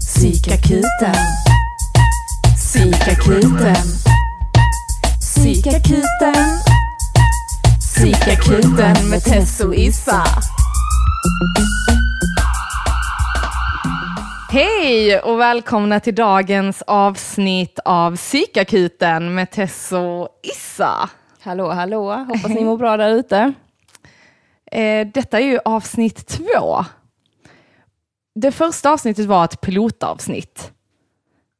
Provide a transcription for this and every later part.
Psykakuten. Psykakuten. Psykakuten. Psykakuten med Tess och Issa. Hej och välkomna till dagens avsnitt av Psykakuten med Tess och Issa. Hallå, hallå. Hoppas ni mår bra där ute. Eh, detta är ju avsnitt två. Det första avsnittet var ett pilotavsnitt.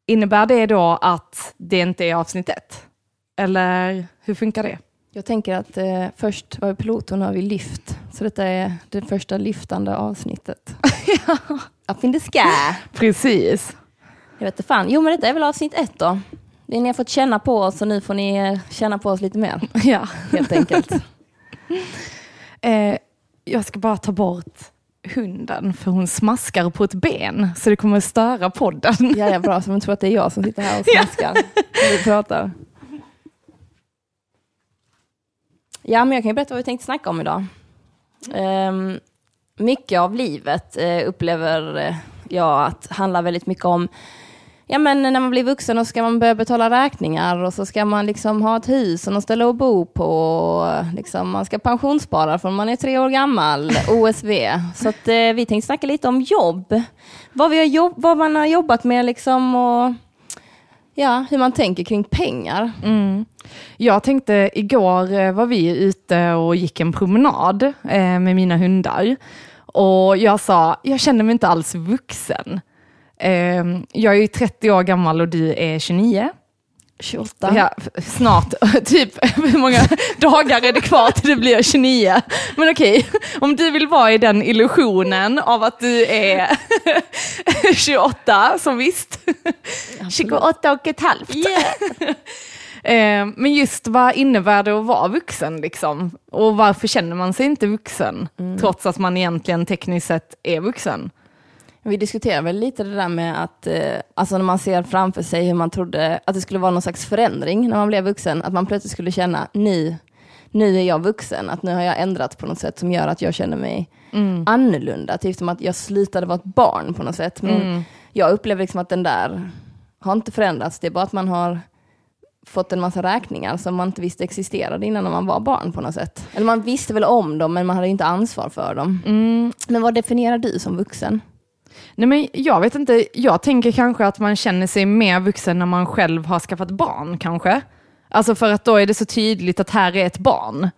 Innebär det då att det inte är avsnitt ett? Eller hur funkar det? Jag tänker att eh, först var vi pilot och nu har vi lyft. Så detta är det första lyftande avsnittet. Up in the sky. Precis. Jag vet inte fan. Jo, men detta är väl avsnitt ett då. Det ni har fått känna på oss och nu får ni eh, känna på oss lite mer. Ja. Helt enkelt. Eh, jag ska bara ta bort hunden för hon smaskar på ett ben så det kommer att störa podden. ja, ja, bra. Så de tror att det är jag som sitter här och smaskar när vi pratar. Ja, men jag kan ju berätta vad vi tänkte snacka om idag. Um, mycket av livet uh, upplever uh, jag att handlar väldigt mycket om Ja men när man blir vuxen och ska man börja betala räkningar och så ska man liksom ha ett hus och något ställe att bo på. Och liksom man ska pensionsspara från man är tre år gammal, OSV. Så att, eh, vi tänkte snacka lite om jobb. Vad, vi har jobb, vad man har jobbat med liksom och ja, hur man tänker kring pengar. Mm. Jag tänkte, igår eh, var vi ute och gick en promenad eh, med mina hundar. Och jag sa, jag känner mig inte alls vuxen. Eh, jag är ju 30 år gammal och du är 29. 28. Ja, snart, typ hur många dagar är det kvar till det blir 29? Men okej, om du vill vara i den illusionen av att du är 28, så visst. 28 och ett halvt. Eh, Men just vad innebär det att vara vuxen liksom? Och varför känner man sig inte vuxen? Trots att man egentligen tekniskt sett är vuxen. Vi diskuterar väl lite det där med att, eh, alltså när man ser framför sig hur man trodde att det skulle vara någon slags förändring när man blev vuxen, att man plötsligt skulle känna nu, nu är jag vuxen, att nu har jag ändrat på något sätt som gör att jag känner mig annorlunda, typ som att jag slutade vara ett barn på något sätt. Men jag upplever liksom att den där har inte förändrats, det är bara att man har fått en massa räkningar som man inte visste existerade innan när man var barn på något sätt. Eller man visste väl om dem, men man hade inte ansvar för dem. Men vad definierar du som vuxen? Nej men jag vet inte, jag tänker kanske att man känner sig mer vuxen när man själv har skaffat barn kanske. Alltså för att då är det så tydligt att här är ett barn.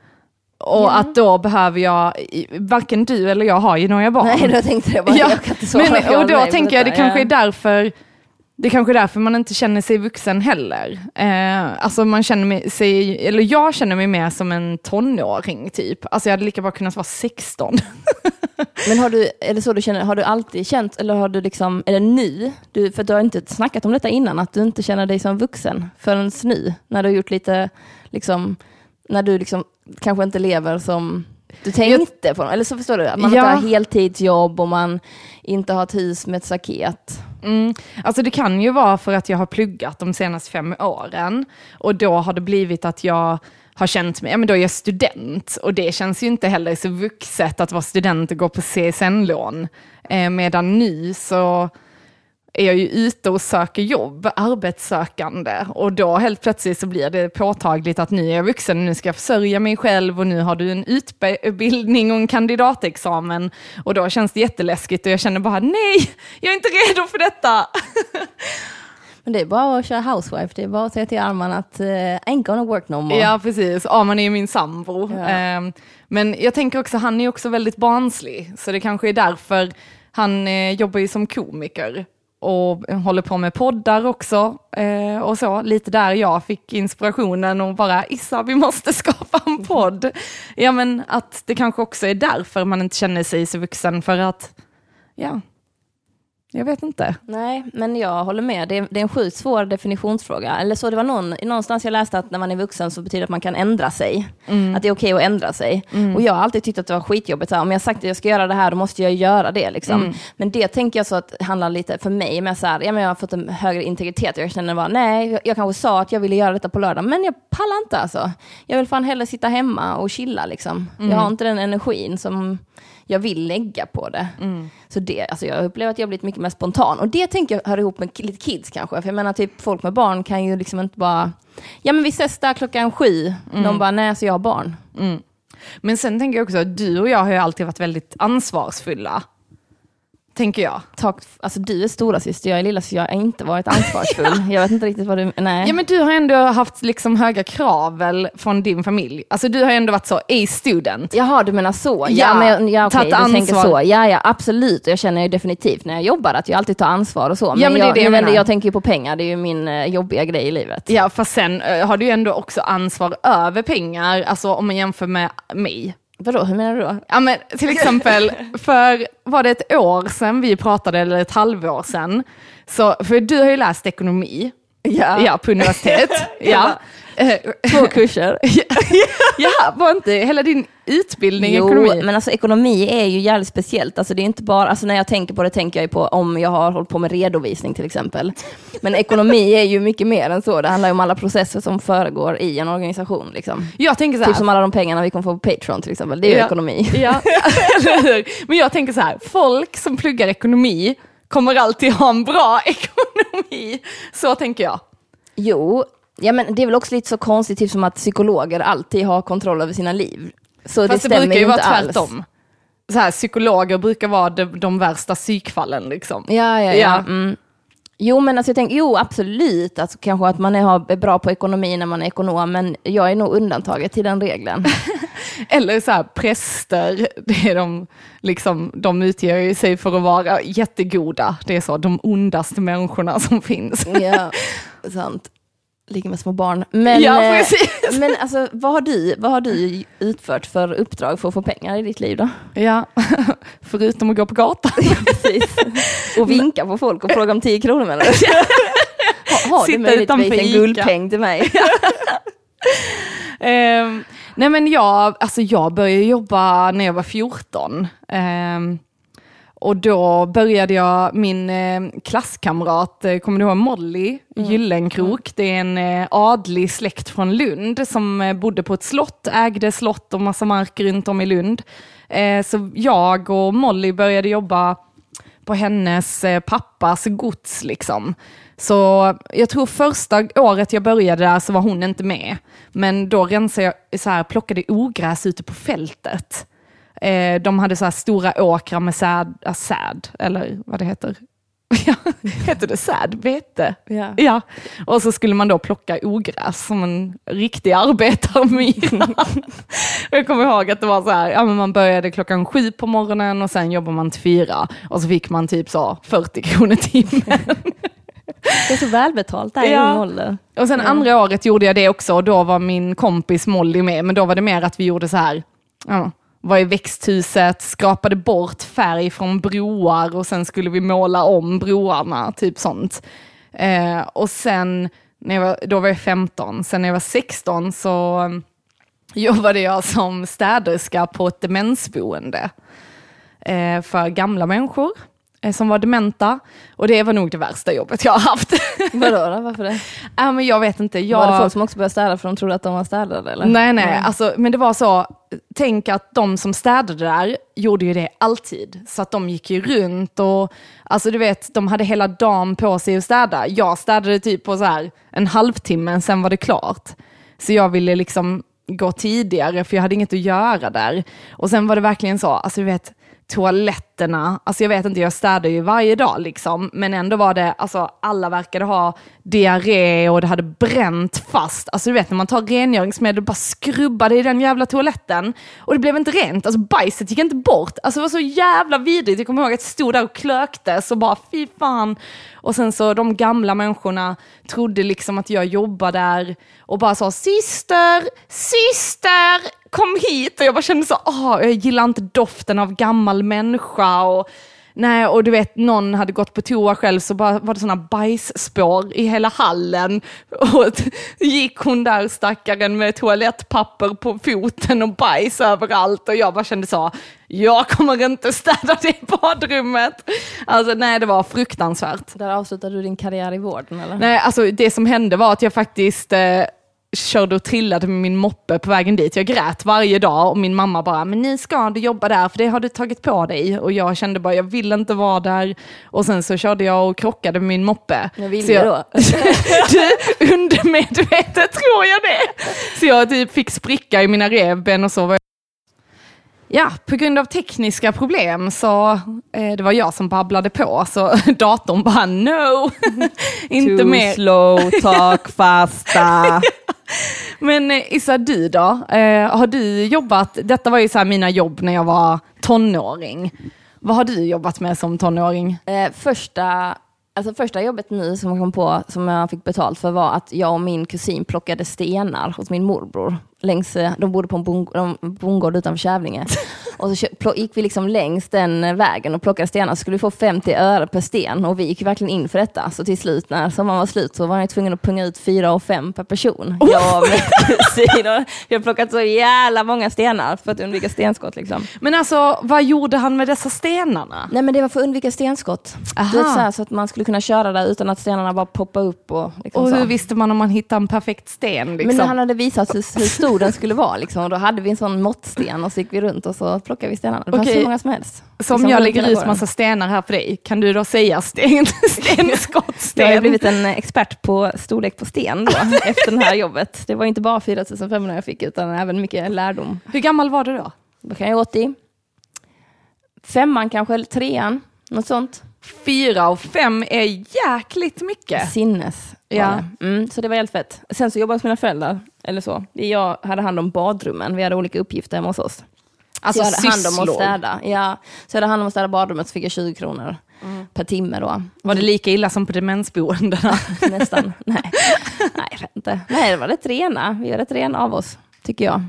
Och att då behöver jag, varken du eller jag har ju några barn. Nej, då tänkte jag bara, Ja, jag kan inte svara ja men, och då tänker jag det kanske är Ja. därför det är kanske är därför man inte känner sig vuxen heller. Eh, alltså man känner sig, eller jag känner mig mer som en tonåring typ. Alltså jag hade lika bra kunnat vara 16. Men har du, är det så du känner, har du alltid känt, eller har du liksom, är det nu? Du, för du har inte snackat om detta innan, att du inte känner dig som vuxen förrän nu, när du har gjort lite, liksom, när du liksom kanske inte lever som du tänkte på, eller så förstår du, att man Ja. inte har heltidsjobb och man inte har ett hus med ett staket. Mm. Alltså det kan ju vara för att jag har pluggat de senaste fem åren och då har det blivit att jag har känt mig, ja men då är jag student och det känns ju inte heller så vuxet att vara student och gå på CSN-lån. Eh, medan nu så är jag ju ute och söker jobb, arbetssökande och då helt plötsligt så blir det påtagligt att nu är jag vuxen, nu ska jag försörja mig själv och nu har du en utbildning och en kandidatexamen och då känns det jätteläskigt och jag känner bara nej, jag är inte redo för detta. Men det är bara att köra housewife, det är bara att säga till Arman att uh, ain't gonna work no more. Ja precis, ja man är ju min sambo. Ja. Ehm, men jag tänker också, han är också väldigt barnslig, så det kanske är därför han eh, jobbar ju som komiker och håller på med poddar också eh, och så. Lite där jag fick inspirationen och bara Issa, vi måste skapa en podd. Ja men att det kanske också är därför man inte känner sig så vuxen för att, ja, jag vet inte. Nej, men jag håller med. Det är, det är en sjukt svår definitionsfråga. Eller så det var någon, någonstans jag läste att när man är vuxen så betyder det att man kan ändra sig. Att det är okej att ändra sig. Och jag har alltid tyckt att det var skitjobbigt. Så här, om jag sagt att jag ska göra det här, då måste jag göra det. Liksom. Men det tänker jag så att handlar lite för mig med så här, ja, men jag har fått en högre integritet. Jag känner bara, nej, jag, jag kanske sa att jag ville göra detta på lördag, men jag pallar inte alltså. Jag vill fan hellre sitta hemma och chilla liksom. Jag har inte den energin som jag vill lägga på det. Så det, alltså jag upplever att jag har blivit mycket mer spontan. Och det tänker jag hör ihop med lite kids kanske. För jag menar typ folk med barn kan ju liksom inte bara, ja men vi ses där klockan sju. De bara, nej så jag har barn. Men sen tänker jag också att du och jag har ju alltid varit väldigt ansvarsfulla. Tänker jag. Tak, alltså du är stora syster, jag är lilla så jag har inte varit ansvarsfull. jag vet inte riktigt vad du, nej. Ja men du har ändå haft liksom höga krav väl från din familj. Alltså du har ändå varit så A-student. Jaha, du menar så. Ja, Ja, men, ja okej, tagit du tänker så. Ja, ja, absolut. Jag känner ju definitivt när jag jobbar att jag alltid tar ansvar och så. Men, Ja, men det är jag, det jag men menar. jag tänker ju på pengar, det är ju min eh, jobbiga grej i livet. Ja fast sen eh, har du ju ändå också ansvar över pengar, alltså om man jämför med mig. Vadå, hur menar du då? Ja men till exempel, för var det ett år sedan vi pratade, eller ett halvår sedan, så, för du har ju läst ekonomi, Ja. ja på universitet. ja. Eh, Två kurser. ja, var inte hela din utbildning Jo, ekonomi? men alltså ekonomi är ju jävligt speciellt. Alltså det är inte bara, alltså när jag tänker på det tänker jag ju på om jag har hållit på med redovisning till exempel. Men ekonomi är ju mycket mer än så. Det handlar ju om alla processer som föregår i en organisation. Liksom. Jag tänker så här, Typ som alla de pengarna vi kommer få på Patreon till exempel. Det är ju Ja. ekonomi. Ja, eller hur? Men jag tänker så här, folk som pluggar ekonomi kommer alltid ha en bra ekonomi. Så tänker jag. Jo, ja, men det är väl också lite så konstigt typ som att psykologer alltid har kontroll över sina liv. Så Fast det, stämmer brukar ju vara inte alls. tvärtom. Så här, psykologer brukar vara de, de värsta psykfallen. Liksom. Ja, ja, ja. Ja. Mm. Jo, men alltså jag tänker, jo absolut, alltså, kanske att man är, är bra på ekonomi när man är ekonom, men jag är nog undantaget till den regeln. Eller så här, präster, det är de, liksom, de utger sig för att vara jättegoda. Det är så, de ondaste människorna som finns. ja, sant. Ligger med små barn. Men, Ja, eh, men alltså, vad har, du, vad har du utfört för uppdrag för att få pengar i ditt liv då? Ja, förutom att gå på gatan. Precis. Och vinka på folk och fråga om 10 kronor menar du? Har, du möjligtvis en guldpeng till mig? Ehm, nej men jag, alltså jag började jobba när jag var 14. Ehm, och då började jag, min eh, klasskamrat, eh, kommer du ihåg Molly Gyllenkrok? Det är en eh, adlig släkt från Lund som bodde på ett slott, ägde slott och massa mark runt om i Lund. Så jag och Molly började jobba på hennes pappas gods liksom. Så jag tror första året jag började där så var hon inte med. Men då rensade jag, så här, plockade ogräs ute på fältet. Eh, de hade så stora åkrar med säd, äh, säd eller vad det heter. Heter det säd? Vete? Ja. Ja, och så skulle man då plocka ogräs som en riktig arbetarmyra. Jag kommer ihåg att det var så här, ja, men man började klockan sju på morgonen och sen jobbar man till fyra och så fick man typ så 40 kronor timmen. Det är så välbetalt där i Ja. ung ålder. Och sen andra året gjorde jag det också och då var min kompis Molly med, men då var det mer att vi gjorde så här, ja, var i växthuset, skrapade bort färg från broar och sen skulle vi måla om broarna, typ sånt. Eh, och sen, när jag var, då var jag 15, sen när jag var 16 så eh, jobbade jag som städerska på ett demensboende eh, för gamla människor som var dementa. Och det var nog det värsta jobbet jag har haft. Vadå då? Varför det? Ja, men jag vet inte. Jag... Var det folk som också började städa för de trodde att de var städade eller? Nej, nej, alltså, men det var så, tänk att de som städade där gjorde ju det alltid. Så att de gick ju runt och, alltså du vet, de hade hela dagen på sig att städa. Jag städade typ på så här en halvtimme, sen var det klart. Så jag ville liksom gå tidigare, för jag hade inget att göra där. Och sen var det verkligen så, alltså du vet, toaletterna, alltså jag vet inte, jag städar ju varje dag liksom, men ändå var det, alltså alla verkade ha diarré och det hade bränt fast. Alltså du vet när man tar rengöringsmedel och bara skrubbade i den jävla toaletten och det blev inte rent, alltså bajset gick inte bort. Alltså det var så jävla vidrigt, jag kommer ihåg att jag stod där och klöktes och bara fy fan. Och sen så de gamla människorna trodde liksom att jag jobbade där och bara sa syster, syster, kom hit. Och jag bara kände så, åh, jag gillar inte doften av gammal människa. Och, nej, och du vet, någon hade gått på toa själv så bara var det sådana bajsspår i hela hallen. Och gick hon där stackaren med toalettpapper på foten och bajs överallt. Och jag bara kände så, jag kommer inte städa det badrummet. Alltså nej, det var fruktansvärt. Där avslutade du din karriär i vården eller? Nej, alltså det som hände var att jag faktiskt eh, körde och trillade med min moppe på vägen dit. Jag grät varje dag och min mamma bara, men nu ska du jobba där för det har du tagit på dig. Och jag kände bara, jag vill inte vara där. Och sen så körde jag och krockade med min moppe. Jag ville jag, då. du, undermedvetet tror jag det. Så jag typ fick spricka i mina revben och så var jag Ja, på grund av tekniska problem så eh, det var jag som babblade på, så datorn bara no, inte Too mer. slow, talk fasta. Men eh, Issa, du då? Eh, har du jobbat, detta var ju så här mina jobb när jag var tonåring. Vad har du jobbat med som tonåring? Eh, första, alltså första jobbet nu som jag kom på, som jag fick betalt för, var att jag och min kusin plockade stenar hos min morbror. Längs, eh, de bodde på en bondgård utanför Kävlinge. Och så gick vi liksom längs den eh, vägen och plockade stenar, så skulle vi få 50 öre per sten. Och vi gick verkligen in för detta. Så till slut, när sommaren var slut, så var jag tvungen att punga ut 4 och 5 per person. Jag och min kusin. Jag har plockat så jävla många stenar för att undvika stenskott. Liksom. Men alltså, vad gjorde han med dessa stenarna? Nej men det var för att undvika stenskott. Du vet, så, här, så att man skulle kunna köra där utan att stenarna bara poppar upp. Och, liksom Och så. hur visste man om man hittade en perfekt sten? Liksom? Men han hade visat hur, hur stor den skulle vara. Liksom. Och då hade vi en sån måttsten och så gick vi runt och så plockade vi stenarna. Det fanns hur många som helst. Så om Liksom jag lägger ut massa stenar här för dig, kan du då säga sten, stenskottsten? Jag har blivit en expert på storlek på sten då, efter det här jobbet. Det var inte bara 4500 jag fick, utan även mycket lärdom. Hur gammal var du då? Då kan jag 80. Femman kanske, eller trean, något sånt. Fyra och fem är jäkligt mycket. Sinnes. var Ja. Mm, så det var helt fett. Sen så jobbade jag hos mina föräldrar, eller så. Jag hade hand om badrummen, vi hade olika uppgifter hemma hos oss. Alltså så jag hade hand om att städa. Ja, så jag hade hand om att städa badrummet så fick jag 20 kronor per timme då. Var det lika illa som på demensboendena? Nästan. Nej. Nej, inte. Det var rätt rena. Vi är rätt rena av oss, tycker jag.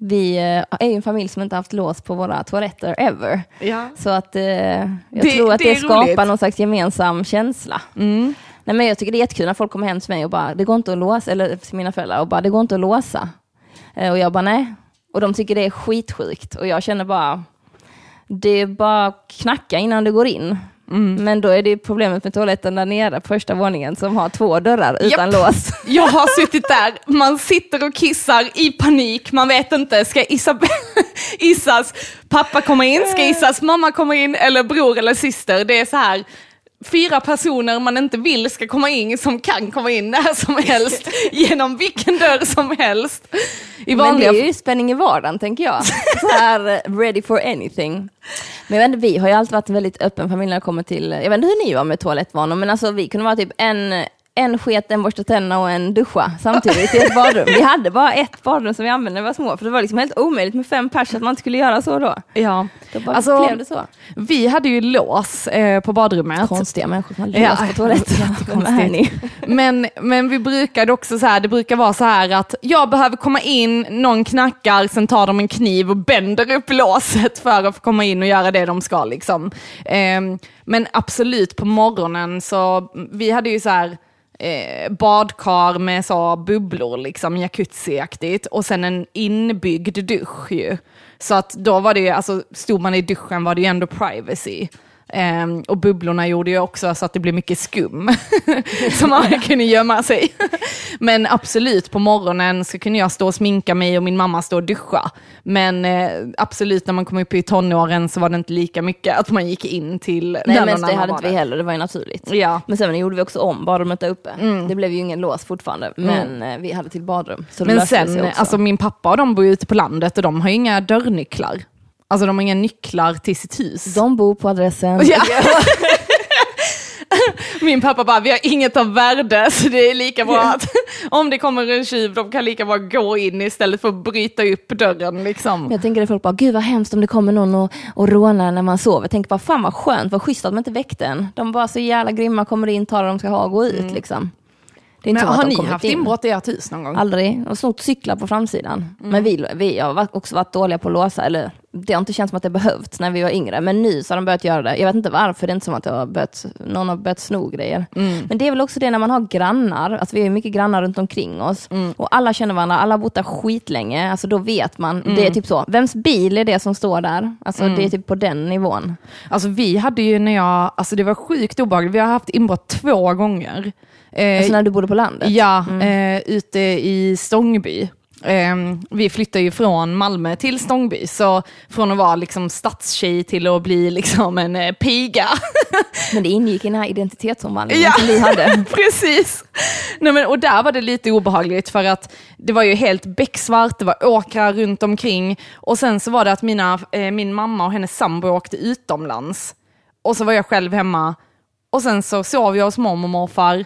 Vi eh, är ju en familj som inte haft lås på våra toaletter ever. Ja. Så att eh, jag Det- tror att det det, skapar roligt. någon slags gemensam känsla. Mm. Nej, men jag tycker det är jättekul när folk kommer hem till mig och bara, det går inte att låsa, eller till mina föräldrar, och bara, det går inte att låsa. Eh, och jag bara, nej. Och de tycker det är skitsjukt. Och jag känner bara, det är bara knacka innan du går in. Mm. Men då är det problemet med toaletten där nere på första våningen som har två dörrar utan Japp. lås. Jag har suttit där, man sitter och kissar i panik, man vet inte, ska Isabel, Issas pappa komma in, ska Issas mamma komma in eller bror eller syster? Det är så här, fyra personer man inte vill ska komma in som kan komma in när som helst, genom vilken dörr som helst. I Men det vanliga är ju spänning i vardagen, tänker jag. Så här, eh, ready for anything. Men jag vet vi har ju alltid varit en väldigt öppen familj när det kommer till, jag vet inte hur ni var med toalettvanor, men alltså vi kunde vara typ en, en sket, en borsta tänderna och en duscha samtidigt i ett badrum. Vi hade bara ett badrum som vi använde när vi var små, för det var liksom helt omöjligt med fem pers att man inte skulle göra så då. Ja. Då bara Alltså, blev det så. Vi hade ju lås eh, på badrummet. Konstiga människor som Ja, lås på toaletten. Men, men vi brukade också så här, det brukar vara så här att jag behöver komma in, någon knackar, sen tar de en kniv och bänder upp låset för att få komma in och göra det de ska. Liksom. Ehm, men absolut på morgonen så, vi hade ju så här eh, badkar med så bubblor, liksom jacuzzi-aktigt och sen en inbyggd dusch ju. Så att då var det ju, alltså stod man i duschen var det ju ändå privacy. Ehm, och bubblorna gjorde ju också så att det blev mycket skum som man kunde gömma sig. Men absolut, på morgonen så kunde jag stå och sminka mig och min mamma stå och duscha. Men eh, absolut, när man kom upp i tonåren så var det inte lika mycket att man gick in till Nej, men det hade var inte vi heller, det var ju naturligt. Ja. Men sen gjorde vi också om badrummet där uppe. Det blev ju ingen lås fortfarande, men eh, vi hade till badrum. Men sen, alltså min pappa och de bor ju ute på landet och de har ju inga dörrnycklar. Alltså de har inga nycklar till sitt hus. De bor på adressen. Ja. Min pappa bara, vi har inget av värde så det är lika bra att om det kommer en tjuv, de kan lika bra gå in istället för att bryta upp dörren liksom. Jag tänker att folk bara, gud vad hemskt om det kommer någon och, och rånar när man sover. Jag tänker bara, fan vad skönt, vad schysst att de inte väckte en. De bara så jävla grymma, kommer in, tar det de ska ha och går ut liksom. Det är inte Men har ni haft in. inbrott i ert hus någon gång? Aldrig. Och snott cyklar på framsidan. Men vi, vi har också varit dåliga på att låsa, eller det har inte känts som att det behövts när vi var yngre, men nu så har de börjat göra det. Jag vet inte varför, det är inte som att har börjat, någon har börjat sno grejer. Mm. Men det är väl också det när man har grannar, alltså vi har ju mycket grannar runt omkring oss, och alla känner varandra, alla har bott där skitlänge, alltså då vet man, det är typ så, vems bil är det som står där? Alltså det är typ på den nivån. Alltså vi hade ju när jag, alltså det var sjukt obehagligt, vi har haft inbrott två gånger. Eh, Alltså när du bodde på landet. Ja, eh, ute i Stångby. Eh, vi flyttade ju från Malmö till Stångby, så från att vara liksom stadstjej till att bli liksom en eh, piga. Men det ingick i den här identitetsomvandlingen Ja. som vi hade. Precis. Nej, men, och där var det lite obehagligt för att det var ju helt becksvart, det var åkrar runt omkring och sen så var det att mina, eh, min mamma och hennes sambo åkte utomlands. Och så var jag själv hemma och sen så sov jag hos mormor och morfar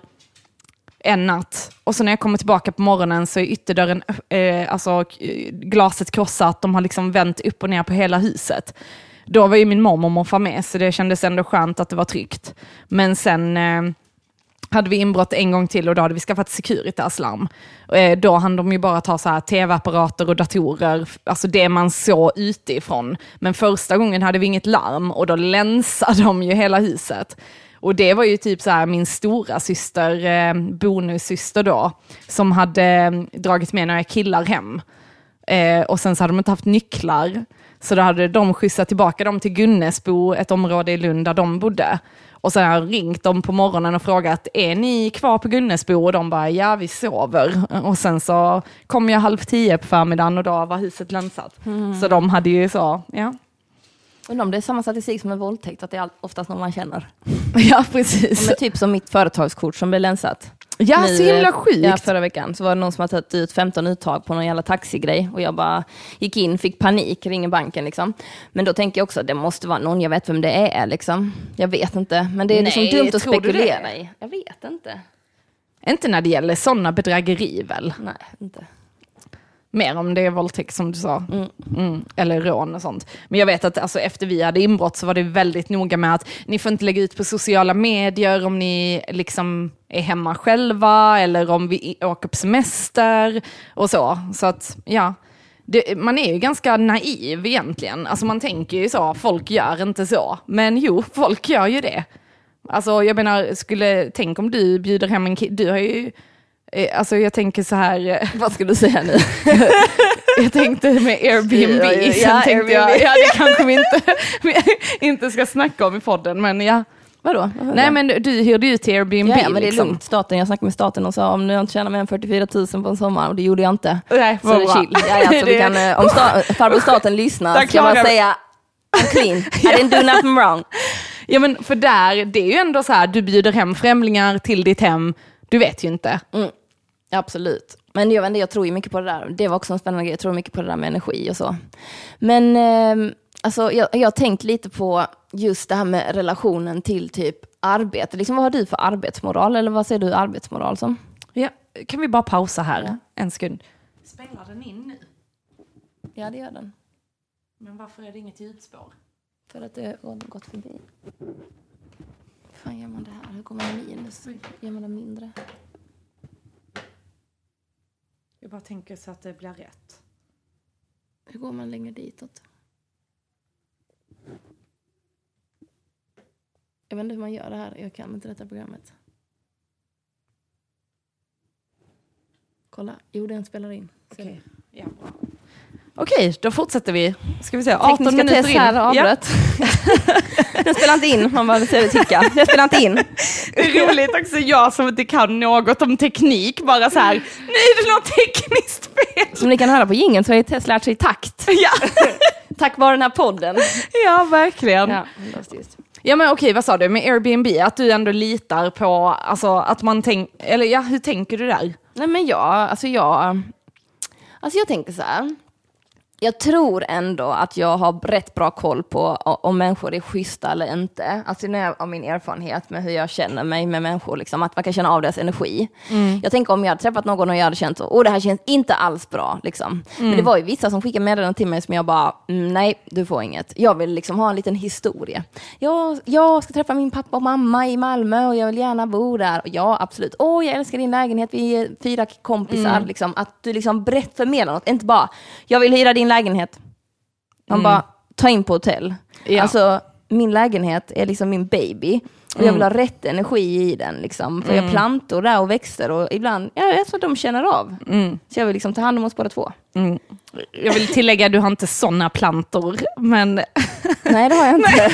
en natt. Och så när jag kommer tillbaka på morgonen så är ytterdörren, eh, alltså glaset krossat, de har liksom vänt upp och ner på hela huset. Då var ju min mormor och morfar med, så det kändes ändå skönt att det var tryggt. Men sen eh, hade vi inbrott en gång till och då hade vi skaffat Securitas-larm. Eh, då hann de ju bara ta så här tv-apparater och datorer, alltså det man såg utifrån. Men första gången hade vi inget larm och då länsade de ju hela huset. Och det var ju typ så här min stora syster, eh, bonussyster då, som hade eh, dragit med några killar hem. Eh, och sen så hade de inte haft nycklar. Så då hade de skjutsat tillbaka dem till Gunnesbo, ett område i Lund där de bodde. Och sen har jag ringt dem på morgonen och frågat, är ni kvar på Gunnesbo? Och de bara, ja vi sover. Och sen så kom jag halv tio på förmiddagen och då var huset länsat. Så de hade ju så, ja. Undrar om det är samma statistik som en våldtäkt, att det är oftast någon man känner. Ja, precis. Men typ som mitt företagskort som blev länsat. Ja, Nu, så himla sjukt. Ja, förra veckan så var det någon som hade tagit ut 15 uttag på någon jävla taxigrej och jag bara gick in, fick panik, ringer banken liksom. Men då tänker jag också, det måste vara någon, jag vet vem det är liksom. Jag vet inte, men det är liksom Nej, dumt att spekulera i. Jag vet inte. Inte när det gäller sådana bedrägeri väl? Nej, inte. Mer om det är våldtäkt som du sa. Mm. Eller rån och sånt. Men jag vet att alltså, efter vi hade inbrott så var det väldigt noga med att ni får inte lägga ut på sociala medier om ni liksom är hemma själva eller om vi åker på semester och så. Så att, ja. Det, man är ju ganska naiv egentligen. Alltså man tänker ju så, folk gör inte så. Men jo, folk gör ju det. Alltså jag menar, skulle, tänk om du bjuder hem en kille, du har ju, alltså jag tänker så här, eh, Vad ska du säga nu? jag tänkte med Airbnb, Ja, ja, sen ja, tänkte jag, Airbnb. ja det kanske vi inte, inte ska snacka om i podden, men ja. Vadå? Vad Nej men du hyrde ju till Airbnb Ja, men det är liksom. lugnt. Staten, jag snackade med staten och sa om har inte tjänat mer än 44 000 på en sommar och det gjorde jag inte. Nej, Så det är chill. Ja, ja, så vi kan, eh, om sta farbror staten lyssnar ska jag bara säga I'm clean, I didn't do nothing wrong. Ja men för där, det är ju ändå så här, du bjuder hem främlingar till ditt hem, du vet ju inte. Absolut. Men jag, inte, jag tror ju mycket på det där. Det var också en spännande grej. Jag tror mycket på det där med energi och så. Men eh, alltså, jag, jag har tänkt lite på just det här med relationen till typ arbete. Liksom, vad har du för arbetsmoral? Eller vad ser du arbetsmoral som? Ja, kan vi bara pausa här en sekund? Spelar den in nu? Ja, det gör den. Men varför är det inget ljudspår? För att det har gått förbi. Hur fan gör man det här? Hur går man minus? Gör man det mindre? Jag bara tänker så att det blir rätt. Hur går man längre ditåt? Jag vet inte hur man gör det här. Jag kan inte detta programmet. Kolla. Jo, den spelar in. Ser du? Ja, bra. Okej, då fortsätter vi. Ska vi se, 18 Tekniska minuter in. här Ja. avbröt. den spelar inte in. Man bara ser det ticka. Den spelar inte in. Det är roligt också, jag som inte kan något om teknik, bara så här, nu är det något tekniskt fel. Som ni kan höra på jingeln så har Tess lärt sig takt. Ja, Tack vare den här podden. ja verkligen. Ja. Ja, men okej, vad sa du med Airbnb? Att du ändå litar på, alltså att man tänker, eller ja, hur tänker du där? Nej men jag, alltså jag, alltså jag tänker så här. Jag tror ändå att jag har rätt bra koll på om människor är schyssta eller inte. Alltså när jag, av min erfarenhet med hur jag känner mig med människor, liksom, att man kan känna av deras energi. Jag tänker om jag hade träffat någon och jag hade känt så, åh det här känns inte alls bra. Liksom. Men det var ju vissa som skickade meddelanden till mig som jag bara, mm, nej du får inget. Jag vill liksom ha en liten historia. Jag, jag ska träffa min pappa och mamma i Malmö och jag vill gärna bo där. Och ja, absolut. Åh, jag älskar din lägenhet, vi är fyra kompisar. Liksom, att du liksom brett förmedlar något, inte bara, jag vill hyra din lägenhet. Man bara, ta in på hotell. Ja. Alltså, min lägenhet är liksom min baby. Och jag vill ha rätt energi i den. Liksom. För jag har plantor där och växter och ibland, ja, jag tror att de känner av. Så jag vill liksom ta hand om oss båda två. Mm. Jag vill tillägga, du har inte sådana plantor, men Nej, det har jag inte.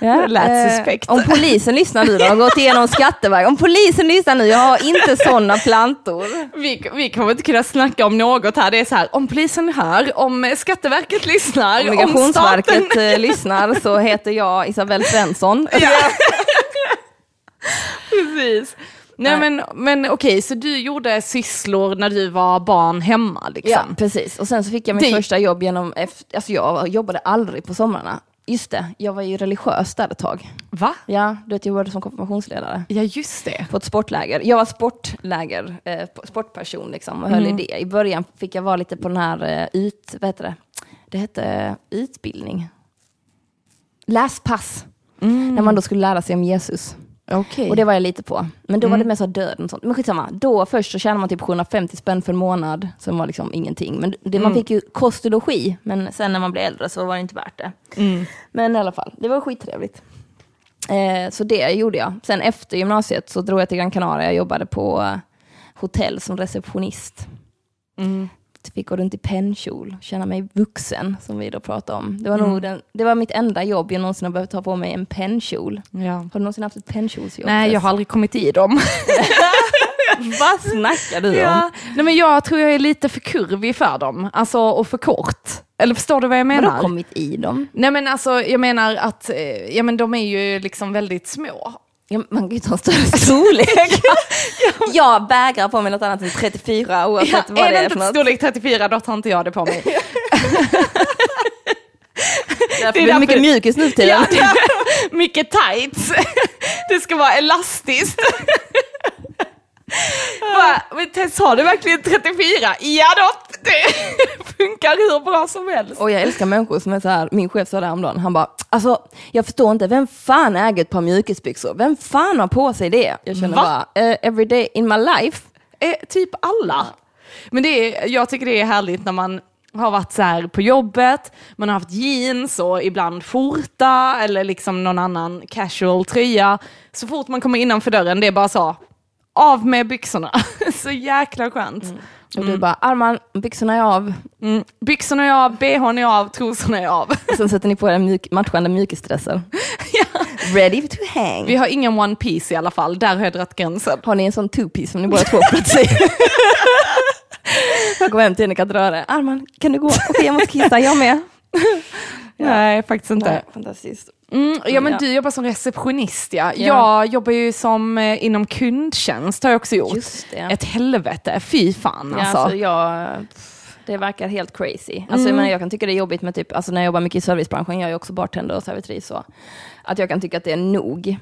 ja, Det lät eh, suspekt. Om polisen lyssnar nu då, har gått igenom Skatteverket. Om polisen lyssnar nu, jag har inte sådana plantor. vi, vi kommer inte kunna snacka om något här. Det är så här, om polisen hör, om Skatteverket lyssnar, Om om Migrationsverket staten... eh, lyssnar så heter jag Isabelle Svensson. Precis. Nej, Nej. men, men okej, så du gjorde sysslor när du var barn hemma liksom? Ja, precis. Och sen så fick jag mitt Det- första jobb genom, alltså jag jobbade aldrig på somrarna. Just det, jag var ju religiös där ett tag. Va? Ja, du vet jag jobbade som konfirmationsledare Ja, just det. på ett sportläger. Jag var sportläger, eh, sportperson liksom och höll i det. I början fick jag vara lite på den här eh, ut, vad heter det? Det hette utbildning. Läspass. När man då skulle lära sig om Jesus. Okej. Och det var jag lite på. Men då var det mer så döden och sånt. Men skitsamma. Då först så tjänade man typ 750 spänn för en månad. Som var liksom ingenting. Men det, man fick ju kost och logi. Men sen när man blev äldre så var det inte värt det. Men i alla fall, det var skittrevligt. Eh, så det gjorde jag. Sen efter gymnasiet så drog jag till Gran Canaria. Jag jobbade på hotell som receptionist. Mm. Fick gå runt i pennkjol, känna mig vuxen, som vi då pratade om. Det var, nog den, det var mitt enda jobb jag någonsin har behövt ta på mig en pennkjol. Ja. Har du någonsin haft ett pennkjolsjobb? Nej, jag har aldrig kommit i dem. Vad snackar du om? Ja. Nej, men jag tror jag är lite för kurvig för dem, alltså och för kort. Eller förstår du vad jag menar? Vadå kommit i dem? Nej men alltså, jag menar att eh, ja, men de är ju liksom väldigt små. Ja, man kan ju ta en större storlek. jag vägrar på mig något annat än 34 oavsett Ja, vad är det det är inte för något. storlek 34 då tar inte jag det på mig. Därför det är det mycket därför- mjukis nu tiden. Ja, mycket tights. Det ska vara elastiskt. Bara, men Tess, har du verkligen 34? Ja då, det funkar hur bra som helst. Och jag älskar människor som är så här, min chef sa det häromdagen, han bara, alltså jag förstår inte, vem fan äger ett par mjukisbyxor? Vem fan har på sig det? Jag känner Va? bara, eh, every day in my life. Eh, typ alla. Men det är, jag tycker det är härligt när man har varit så här på jobbet, man har haft jeans och ibland skjorta eller liksom någon annan casual tröja. Så fort man kommer innanför dörren, det är bara så, av med byxorna. så jäkla skönt. Och du bara, Arman, byxorna är av. Mm. Byxorna är av, bhn är av, trosorna är av. Och sen sätter ni på er mjuk, matchande mjukisdresser. Ready to hang. Vi har ingen one piece i alla fall, där har jag dragit gränsen. Har ni en sån two-piece som ni båda två i? jag går hem till henne, kan dra det. Arman, kan du gå? Okej, jag måste kissa, jag med. Nej, faktiskt inte. Nej, fantastiskt. Mm, ja men du jobbar som receptionist ja. Ja. Jag jobbar ju som eh, inom kundtjänst har jag också gjort. Ett helvete, fy fan alltså. alltså jag, det verkar helt crazy. Alltså, jag, menar, jag kan tycka det är jobbigt med typ, alltså när jag jobbar mycket i servicebranschen, jag är också bartender och servitris så, att jag kan tycka att det är nog.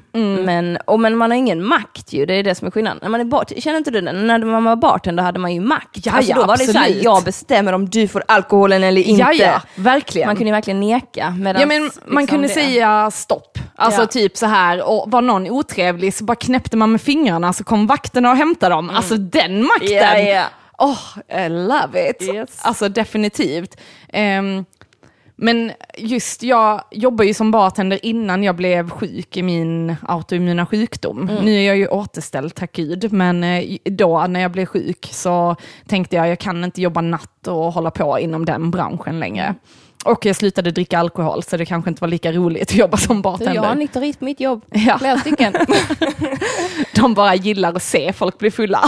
Men, och, men man har ingen makt ju, det är det som är skillnaden. När man är bar, känner inte du det? När man var bartender hade man ju makt. Ja, alltså, ja, då var det så här, absolut. jag bestämmer om du får alkoholen eller inte. Ja, ja, verkligen. Man kunde ju verkligen neka. medans ja, men man liksom kunde det- säga stopp. Alltså Ja. typ så här, och var någon otrevlig så bara knäppte man med fingrarna så kom vakterna och hämtade dem. Alltså den makten! Ja, ja. Oh, I love it. Yes. Alltså definitivt. Ehm, men just jag jobbar ju som bartender innan jag blev sjuk i min autoimmuna sjukdom. Nu är jag ju återställd, tack gud. Men eh, då när jag blev sjuk så tänkte jag jag kan inte jobba natt och hålla på inom den branschen längre. Och jag slutade dricka alkohol så det kanske inte var lika roligt att jobba som bartender. jag har nykterist mitt jobb, Ja. flera stycken. De bara gillar att se folk bli fulla.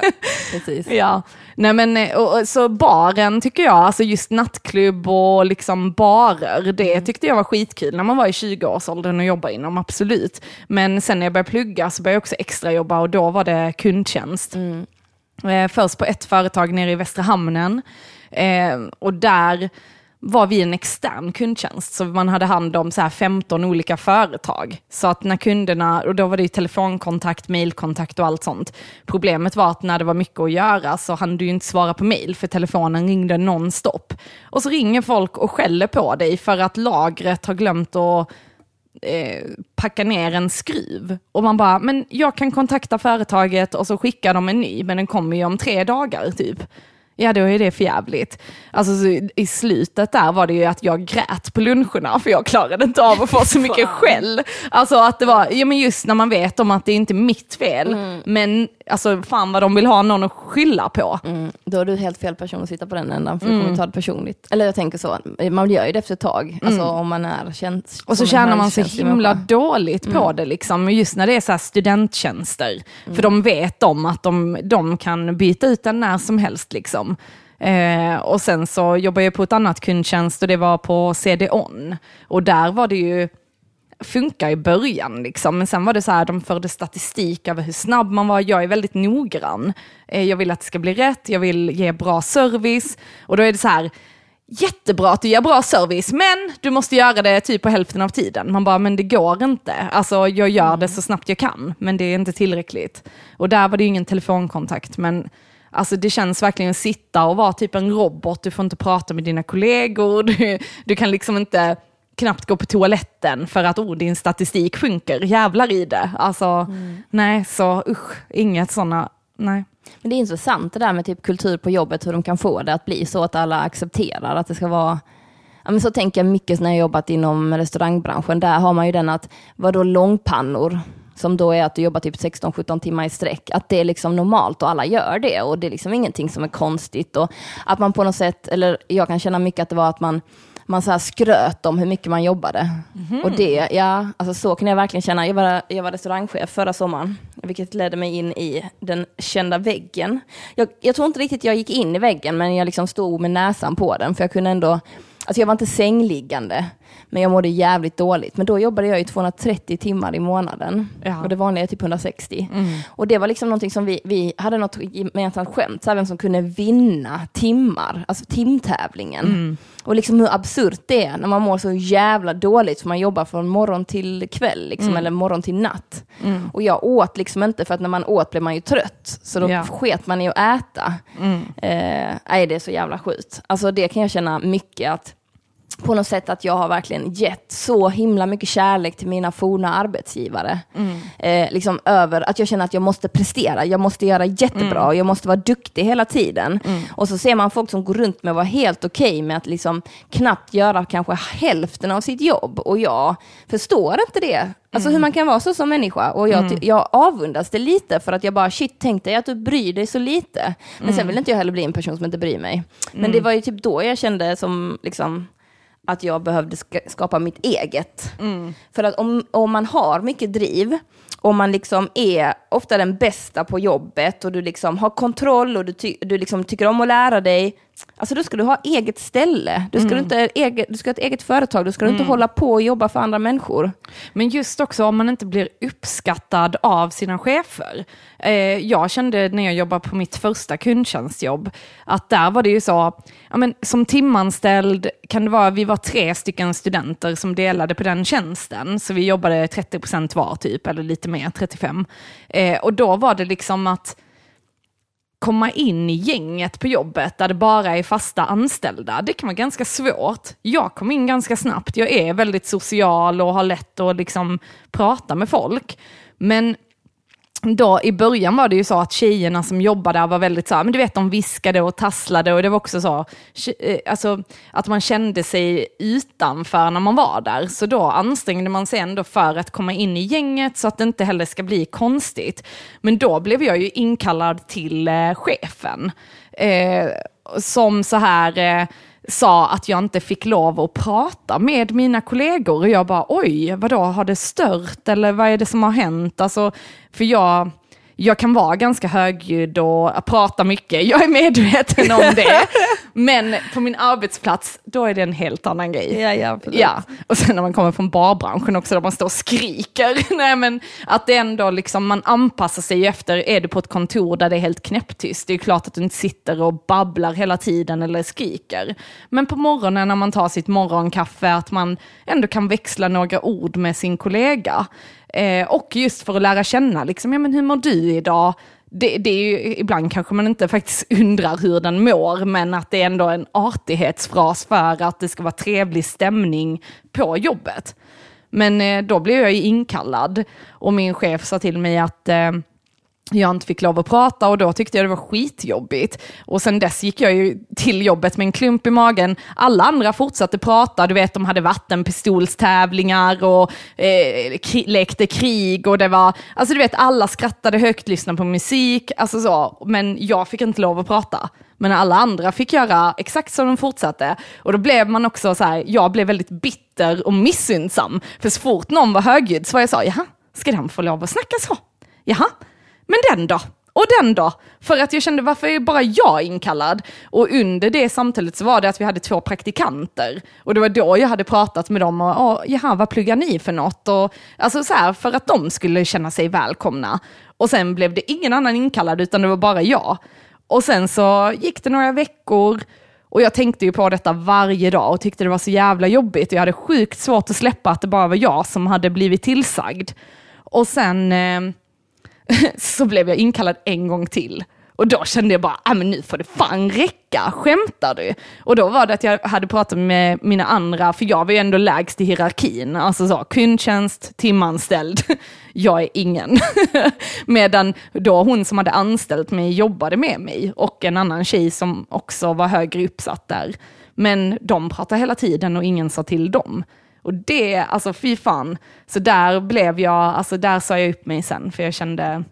Precis. Ja, nej men eh, och, så baren tycker jag, alltså just nattklubb och liksom barer, det tyckte jag var skitkul när man var i 20-årsåldern och jobbade inom, absolut. Men sen när jag började plugga så började jag också extra jobba och då var det kundtjänst. Eh, först på ett företag nere i Västra Hamnen eh, och där var vi en extern kundtjänst, så man hade hand om så här 15 olika företag. Så att när kunderna, och då var det ju telefonkontakt, mailkontakt och allt sånt. Problemet var att när det var mycket att göra så hann du ju inte svara på mail, för telefonen ringde nonstop. Och så ringer folk och skäller på dig för att lagret har glömt att eh, packa ner en skruv. Och man bara, men jag kan kontakta företaget och så skickar de en ny, men den kommer ju om tre dagar typ ja då är det för jävligt. Alltså så i slutet där var det ju att jag grät på luncherna för jag klarade inte av att få så mycket skäll. Alltså att det var, ja men just när man vet om att det inte är mitt fel, men alltså fan vad de vill ha någon att skylla på. Mm, då är du helt fel person att sitta på den ändan, för du kommer ta det personligt. Eller jag tänker så, man gör ju det efter ett tag, alltså om man är känd. Och så tjänar man så högkänslig himla dåligt på det, liksom. just när det är så här studenttjänster. För de vet om att de, de kan byta ut den när som helst. Liksom. Eh, och sen så jobbade jag på ett annat kundtjänst och det var på CD-ON. Och där var det ju, funkar i början, liksom. men sen var det så här, de förde statistik över hur snabb man var. Jag är väldigt noggrann. Eh, jag vill att det ska bli rätt, jag vill ge bra service. Och då är det så här, jättebra att du ger bra service, men du måste göra det typ på hälften av tiden. Man bara, men det går inte. Alltså jag gör det så snabbt jag kan, men det är inte tillräckligt. Och där var det ju ingen telefonkontakt, men Alltså det känns verkligen att sitta och vara typ en robot, du får inte prata med dina kollegor, du, du kan liksom inte knappt gå på toaletten för att oh, din statistik sjunker, jävlar i det. Alltså, nej, så usch, inget sådana, nej. Men det är intressant det där med typ kultur på jobbet, hur de kan få det att bli så att alla accepterar att det ska vara Ja, men så tänker jag mycket när jag jobbat inom restaurangbranschen. Där har man ju den att, vadå långpannor? Som då är att du jobbar typ 16-17 timmar i sträck. Att det är liksom normalt och alla gör det. Och det är liksom ingenting som är konstigt. Och att man på något sätt, eller jag kan känna mycket att det var att man man så här skröt om hur mycket man jobbade. Och det, ja, alltså så kan jag verkligen känna. Jag var, jag var restaurangchef förra sommaren, vilket ledde mig in i den kända väggen. Jag, jag tror inte riktigt jag gick in i väggen, men jag liksom stod med näsan på den, för jag kunde ändå, alltså jag var inte sängliggande, men jag mådde jävligt dåligt. Men då jobbade jag i 230 timmar i månaden. Ja. Och det vanliga är typ 160. Och det var liksom någonting som vi, vi hade något gemensamt skämt, så här, vem som kunde vinna timmar, alltså timtävlingen. Och liksom hur absurt det är när man mår så jävla dåligt för man jobbar från morgon till kväll, liksom, eller morgon till natt. Och jag åt liksom inte, för att när man åt blev man ju trött. Så då Ja. sket man i att äta. Eh, nej, det är så jävla sjukt. Alltså det kan jag känna mycket att på något sätt att jag har verkligen gett så himla mycket kärlek till mina forna arbetsgivare. Eh, liksom över att jag känner att jag måste prestera, jag måste göra jättebra, och jag måste vara duktig hela tiden. Och så ser man folk som går runt med att vara helt okej med att liksom knappt göra kanske hälften av sitt jobb. Och jag förstår inte det. Alltså hur man kan vara så som människa. Och jag, ty- jag avundas det lite för att jag bara, shit, tänk dig att du bryr dig så lite. Men sen vill inte jag heller bli en person som inte bryr mig. Men det var ju typ då jag kände som, liksom, att jag behövde skapa mitt eget. För att om, om man har mycket driv, om man liksom är ofta den bästa på jobbet och du liksom har kontroll och du, ty- du liksom tycker om att lära dig, alltså då ska du ha eget ställe. Du ska, inte, eget, du ska ha ett eget företag, du ska inte hålla på och jobba för andra människor. Men just också om man inte blir uppskattad av sina chefer. Eh, jag kände när jag jobbade på mitt första kundtjänstjobb, att där var det ju så, ja, men, som timanställd kan det vara, vi var tre stycken studenter som delade på den tjänsten, så vi jobbade 30% var typ, eller lite mer, 35. Eh, och då var det liksom att komma in i gänget på jobbet där det bara är fasta anställda, det kan vara ganska svårt. Jag kom in ganska snabbt, jag är väldigt social och har lätt att liksom prata med folk. Men då i början var det ju så att tjejerna som jobbade där var väldigt så här, men du vet de viskade och tasslade och det var också så, eh, alltså att man kände sig utanför när man var där. Så då ansträngde man sig ändå för att komma in i gänget så att det inte heller ska bli konstigt. Men då blev jag ju inkallad till eh, chefen. Eh, som så här eh, sa att jag inte fick lov att prata med mina kollegor och jag bara oj, vadå, har det stört eller vad är det som har hänt? Alltså, för jag, jag kan vara ganska högljudd och prata mycket, jag är medveten om det. Men på min arbetsplats, då är det en helt annan grej. Ja, ja, absolut. Ja, och sen när man kommer från barbranschen också, där man står och skriker. Nej, men att det ändå liksom, man anpassar sig efter, är du på ett kontor där det är helt knäpptyst, det är klart att du inte sitter och babblar hela tiden eller skriker. Men på morgonen när man tar sitt morgonkaffe, att man ändå kan växla några ord med sin kollega. Eh, och just för att lära känna, liksom, ja, men hur mår du idag? Det, det är ju, ibland kanske man inte faktiskt undrar hur den mår, men att det är ändå en artighetsfras för att det ska vara trevlig stämning på jobbet. Men eh, då blev jag ju inkallad och min chef sa till mig att eh, jag inte fick lov att prata och då tyckte jag det var skitjobbigt. Och sen dess gick jag ju till jobbet med en klump i magen. Alla andra fortsatte prata, du vet de hade vattenpistolstävlingar och eh, kri lekte krig och det var, alltså du vet alla skrattade högt, lyssnade på musik, alltså så. Men jag fick inte lov att prata. Men alla andra fick göra exakt som de fortsatte. Och då blev man också så här, jag blev väldigt bitter och missunnsam. För så fort någon var högljudd så var jag så, jaha, ska den få lov att snacka så? Jaha, men den då? Och den då? För att jag kände, varför är bara jag inkallad? Och under det samtalet så var det att vi hade två praktikanter. Och det var då jag hade pratat med dem och, jaha, vad pluggar ni för något? Och, alltså så här, för att de skulle känna sig välkomna. Och sen blev det ingen annan inkallad, utan det var bara jag. Och sen så gick det några veckor och jag tänkte ju på detta varje dag och tyckte det var så jävla jobbigt. Jag hade sjukt svårt att släppa att det bara var jag som hade blivit tillsagd. Och sen eh, så blev jag inkallad en gång till. Och då kände jag bara, ah, men nu får det fan räcka, skämtar du? Och då var det att jag hade pratat med mina andra, för jag var ju ändå lägst i hierarkin, alltså så, kundtjänst, timanställd, jag är ingen. Medan då hon som hade anställt mig jobbade med mig och en annan tjej som också var högre uppsatt där. Men de pratade hela tiden och ingen sa till dem. Och det, alltså fy fan. Så där blev jag, alltså där sa jag upp mig sen, för jag kände,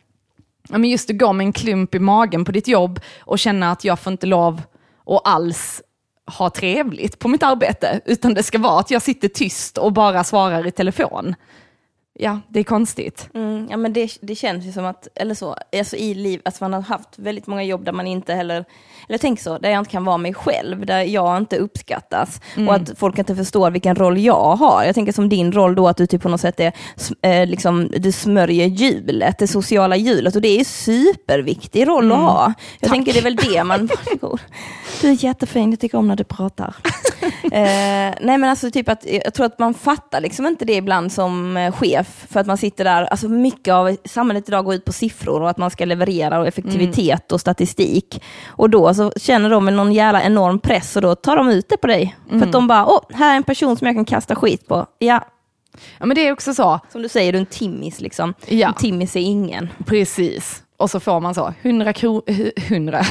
ja men just att gå med en klump i magen på ditt jobb och känna att jag får inte lov att alls ha trevligt på mitt arbete, utan det ska vara att jag sitter tyst och bara svarar i telefon ja, det är konstigt. Mm, ja, men det, det känns ju som att, eller så, alltså i liv, att man har haft väldigt många jobb där man inte heller, eller tänk så, där jag inte kan vara mig själv, där jag inte uppskattas mm. och att folk inte förstår vilken roll jag har. Jag tänker som din roll då, att du typ på något sätt är, eh, liksom, du smörjer hjulet, det sociala hjulet och det är en superviktig roll mm. att ha. Jag Tack. tänker det är väl det man, du är jättefin, jag tycker om när du pratar. Eh, nej men alltså typ att, jag tror att man fattar liksom inte det ibland som eh, chef för att man sitter där, alltså mycket av samhället idag går ut på siffror och att man ska leverera och effektivitet mm. och statistik. Och då så känner de någon jävla enorm press och då tar de ut det på dig. Mm. För att mm. de bara, åh, här är en person som jag kan kasta skit på. Ja, Ja men det är också så. Som du säger, du är en timmis liksom. Ja. En timmis är ingen. Precis. Och så får man så 100 kro 100,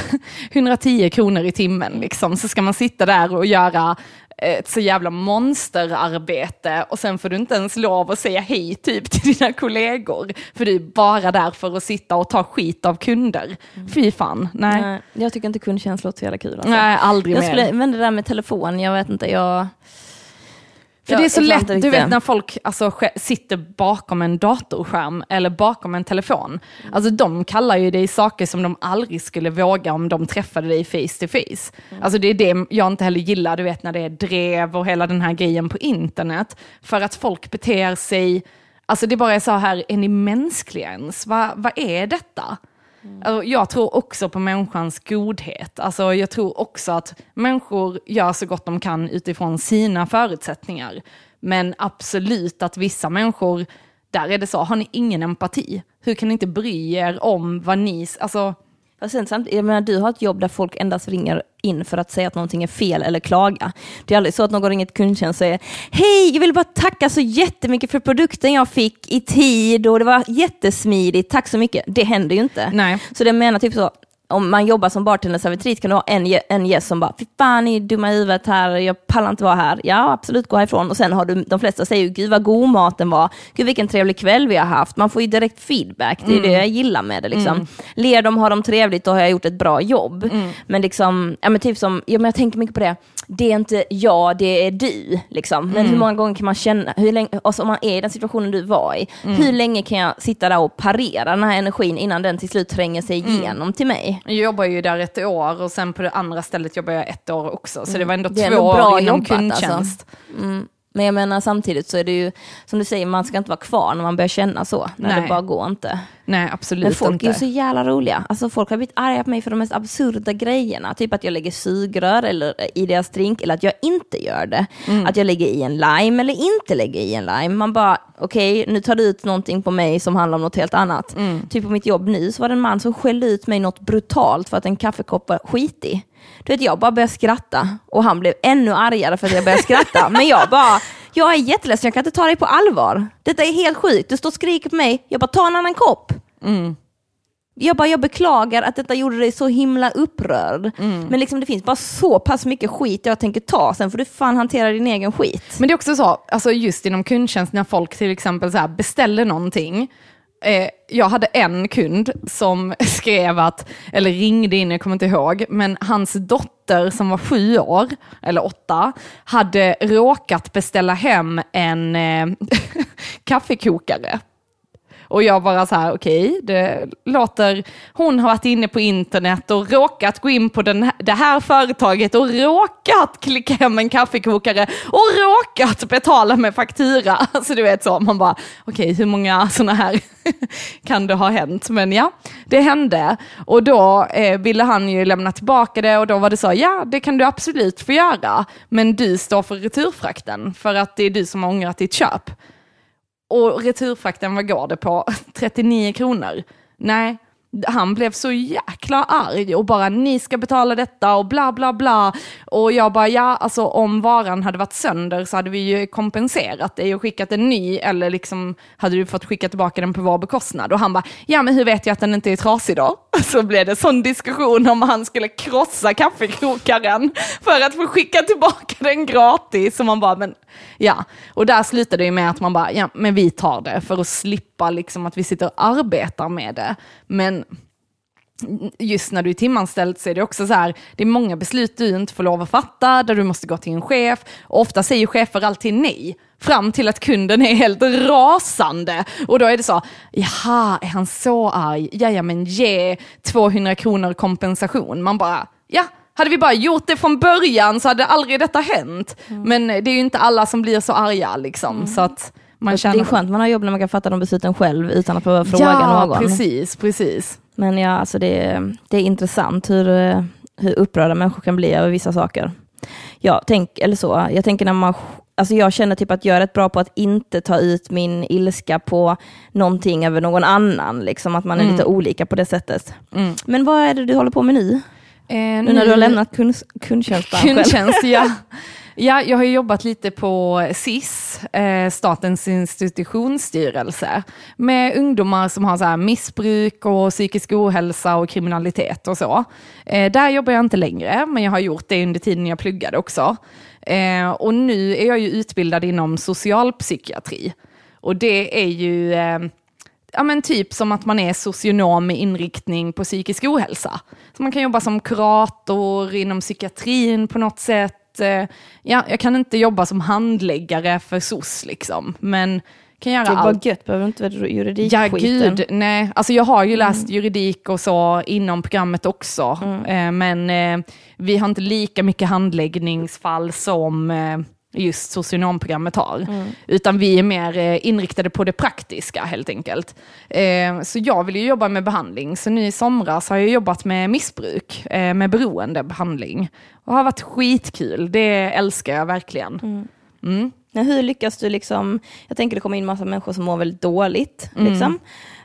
110 kronor i timmen liksom. Så ska man sitta där och göra ett så jävla monsterarbete och sen får du inte ens lov att säga hej typ till dina kollegor. För du är bara där för att sitta och ta skit av kunder. Mm. Fy fan, nej. nej. Jag tycker inte kundtjänst låter så jävla kul. Alltså. Nej, aldrig jag mer. Skulle, men det där med telefon, jag vet inte, jag för det är så lätt, du vet när folk alltså, sitter bakom en datorskärm eller bakom en telefon. Alltså de kallar ju dig saker som de aldrig skulle våga om de träffade dig face to face. Mm. Alltså det är det jag inte heller gillar, du vet när det är drev och hela den här grejen på internet. För att folk beter sig, alltså det bara är så här, är ni mänskliga ens? Va, vad är detta? Mm. Alltså, jag tror också på människans godhet. Alltså, jag tror också att människor gör så gott de kan utifrån sina förutsättningar. Men absolut att vissa människor, där är det så, har ni ingen empati? Hur kan ni inte bry er om vad ni... Alltså, Fast sen, samtidigt, jag menar, du har ett jobb där folk endast ringer in för att säga att någonting är fel eller klaga. Det är aldrig så att någon ringer till kundtjänst och säger Hej, jag vill bara tacka så jättemycket för produkten jag fick i tid och det var jättesmidigt, tack så mycket. Det händer ju inte. Nej. Så det menar typ så, om man jobbar som bartender servitris kan du ha en, en gäst som bara, fy fan ni är dumma i huvudet här, jag pallar inte vara här. Ja, absolut, gå härifrån. Och sen har du, de flesta säger gud vad god maten var, gud vilken trevlig kväll vi har haft. Man får ju direkt feedback, det är mm. det jag gillar med det. Liksom. Mm. Ler de, har de trevligt, då har jag gjort ett bra jobb. Mm. Men liksom, ja men typ som, ja, men jag tänker mycket på det, det är inte jag, det är du. Liksom. Men mm. hur många gånger kan man känna, hur länge, alltså om man är i den situationen du var i, mm. hur länge kan jag sitta där och parera den här energin innan den till slut tränger sig mm. igenom mm. till mig? Jag jobbar ju där ett år och sen på det andra stället jobbar jag ett år också. Så det var ändå det två år inom alltså. kundtjänst. Alltså. Men jag menar samtidigt så är det ju, som du säger, man ska inte vara kvar när man börjar känna så. När Nej. det bara går inte. Nej, absolut Men folk inte. är ju så jävla roliga. Alltså folk har blivit arga på mig för de mest absurda grejerna. Typ att jag lägger sugrör eller, i deras drink eller att jag inte gör det. Mm. Att jag lägger i en lime eller inte lägger i en lime. Man bara, okej, okay, nu tar du ut någonting på mig som handlar om något helt annat. Mm. Typ på mitt jobb nu så var det en man som skällde ut mig något brutalt för att en kaffekopp var skitig. Du vet, jag bara började skratta och han blev ännu argare för att jag började skratta. Men jag bara, jag är jätteledsen, jag kan inte ta dig på allvar. Detta är helt sjukt. Du står och skriker på mig, jag bara, ta en annan kopp. Mm. jag bara, jag beklagar att detta gjorde dig så himla upprörd. Mm. Men liksom det finns bara så pass mycket skit jag tänker ta, sen får du fan hantera din egen skit. Men det är också så, alltså just inom kundtjänst när folk till exempel så beställer någonting. Eh, jag hade en kund som skrev att, eller ringde in, jag kommer inte ihåg, men hans dotter som var sju år, eller åtta, hade råkat beställa hem en eh, kaffekokare. Och jag bara så här, okej, det låter, hon har varit inne på internet och råkat gå in på den, det här företaget och råkat klicka hem en kaffekokare och råkat betala med faktura. Alltså du vet så, man bara, okej, hur många sådana här kan det ha hänt? Men ja, det hände. Och då eh, ville han ju lämna tillbaka det och då var det så, ja, det kan du absolut få göra, men du står för returfrakten för att det är du som har ångrat ditt köp. Och returfrakten, vad går det på? 39 kronor? Nej, han blev så jäkla arg och bara ni ska betala detta och bla bla bla. Och jag bara ja, alltså om varan hade varit sönder så hade vi ju kompenserat dig och skickat en ny eller liksom hade du fått skicka tillbaka den på vår bekostnad. Och han bara ja men hur vet jag att den inte är trasig då? Så blev det sån diskussion om han skulle krossa kaffekokaren för att få skicka tillbaka den gratis. Och man bara men ja, och där slutade det ju med att man bara ja men vi tar det för att slippa liksom att vi sitter och arbetar med det. Men just när du är timanställd så är det också så här, det är många beslut du inte får lov att fatta, där du måste gå till en chef. Och ofta säger chefer alltid nej, fram till att kunden är helt rasande. Och då är det så, jaha, är han så arg? Ja, ja, men ge 200 kronor kompensation. Man bara, ja, hade vi bara gjort det från början så hade aldrig detta hänt. Men det är ju inte alla som blir så arga liksom, så att man Det känner... är skönt, man har jobb när man kan fatta de besluten själv utan att behöva fråga ja, någon. precis, precis. Men ja, alltså det, är- det är intressant hur, hur upprörda människor kan bli över vissa saker. Ja, tänk, eller så, jag tänker när man, alltså jag känner typ att jag är rätt bra på att inte ta ut min ilska på någonting över någon annan, liksom att man är lite olika på det sättet. Mm. Men vad är det du håller på med nu? Eh, Nu när du har lämnat kund, kundtjänstbranschen? Kundtjänst, ja. Ja, jag har ju jobbat lite på SIS, eh, Statens institutionsstyrelse, med ungdomar som har så här missbruk och psykisk ohälsa och kriminalitet och så. Eh, där jobbar jag inte längre, men jag har gjort det under tiden jag pluggade också. Eh, och nu är jag ju utbildad inom socialpsykiatri. Och det är ju eh, ja, men typ som att man är socionom med inriktning på psykisk ohälsa. Så man kan jobba som kurator inom psykiatrin på något sätt. Eh, Ja, jag kan inte jobba som handläggare för SOS liksom, men kan göra Det är bara allt. gött, behöver inte vara juridik Ja, gud, nej. Alltså jag har ju läst juridik och så inom programmet också, eh, men eh, vi har inte lika mycket handläggningsfall som just socionomprogrammet har. Utan vi är mer eh, inriktade på det praktiska helt enkelt. Eh, så jag vill ju jobba med behandling, så nu i somras har jag jobbat med missbruk, eh, med beroendebehandling. Och har varit skitkul, det älskar jag verkligen. Mm. Men hur lyckas du liksom, jag tänker det kommer in massa människor som mår väldigt dåligt, Mm. liksom.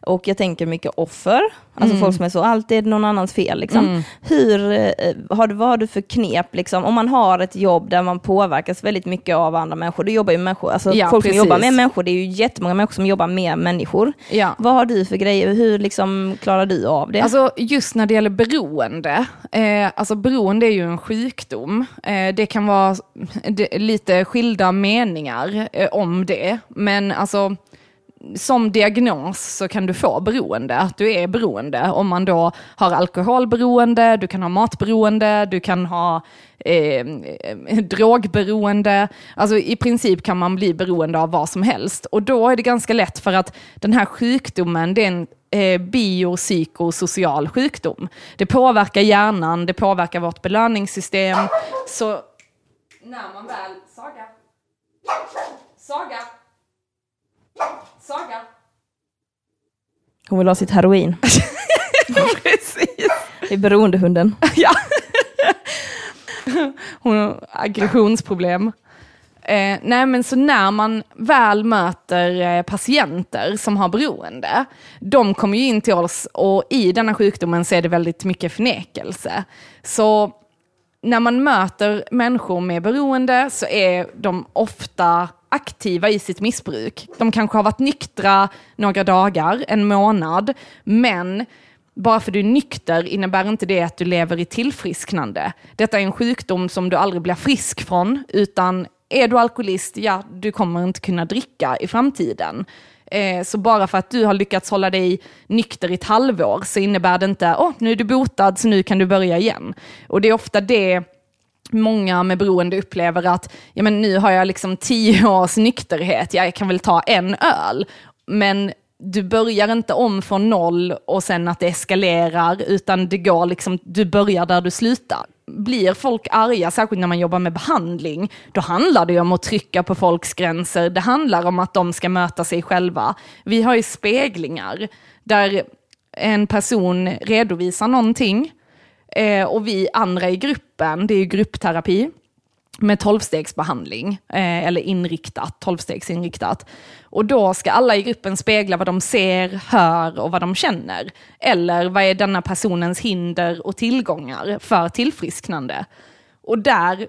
Och jag tänker mycket offer, alltså folk som är så, allt är någon annans fel. Liksom. Mm. Hur, eh, har du, vad har du för knep, liksom? om man har ett jobb där man påverkas väldigt mycket av andra människor, du jobbar ju med människor, alltså Ja, folk som precis. jobbar med människor, det är ju jättemånga människor som jobbar med människor. Ja. Vad har du för grejer, hur liksom klarar du av det? Alltså just när det gäller beroende, eh, alltså beroende är ju en sjukdom. Eh, det kan vara det, lite skilda meningar eh, om det, men alltså som diagnos så kan du få beroende, att du är beroende. Om man då har alkoholberoende, du kan ha matberoende, du kan ha eh, drogberoende. Alltså i princip kan man bli beroende av vad som helst. Och då är det ganska lätt för att den här sjukdomen, det är en eh, biopsykosocial sjukdom. Det påverkar hjärnan, det påverkar vårt belöningssystem. Så när man väl... Saga! Saga! Saga! Hon vill ha sitt heroin. Precis! Det är beroendehunden. Ja. Hon har aggressionsproblem. Eh, nej men så när man väl möter eh, patienter som har beroende, de kommer ju in till oss och i denna sjukdomen så är det väldigt mycket förnekelse. Så när man möter människor med beroende så är de ofta aktiva i sitt missbruk. De kanske har varit nyktra några dagar, en månad, men bara för du är nykter innebär inte det att du lever i tillfrisknande. Detta är en sjukdom som du aldrig blir frisk från, utan är du alkoholist, ja, du kommer inte kunna dricka i framtiden. Eh, så bara för att du har lyckats hålla dig nykter i ett halvår så innebär det inte, åh, oh, nu är du botad så nu kan du börja igen. Och det är ofta det många med beroende upplever att, ja men nu har jag liksom tio års nykterhet, jag kan väl ta en öl. Men du börjar inte om från noll och sen att det eskalerar, utan det går liksom, du börjar där du slutar. Blir folk arga, särskilt när man jobbar med behandling, då handlar det om att trycka på folks gränser. Det handlar om att de ska möta sig själva. Vi har ju speglingar där en person redovisar någonting eh, och vi andra i gruppen, det är ju gruppterapi, med tolvstegsbehandling, eh, eller inriktat, tolvstegsinriktat. Och då ska alla i gruppen spegla vad de ser, hör och vad de känner. Eller vad är denna personens hinder och tillgångar för tillfrisknande? Och där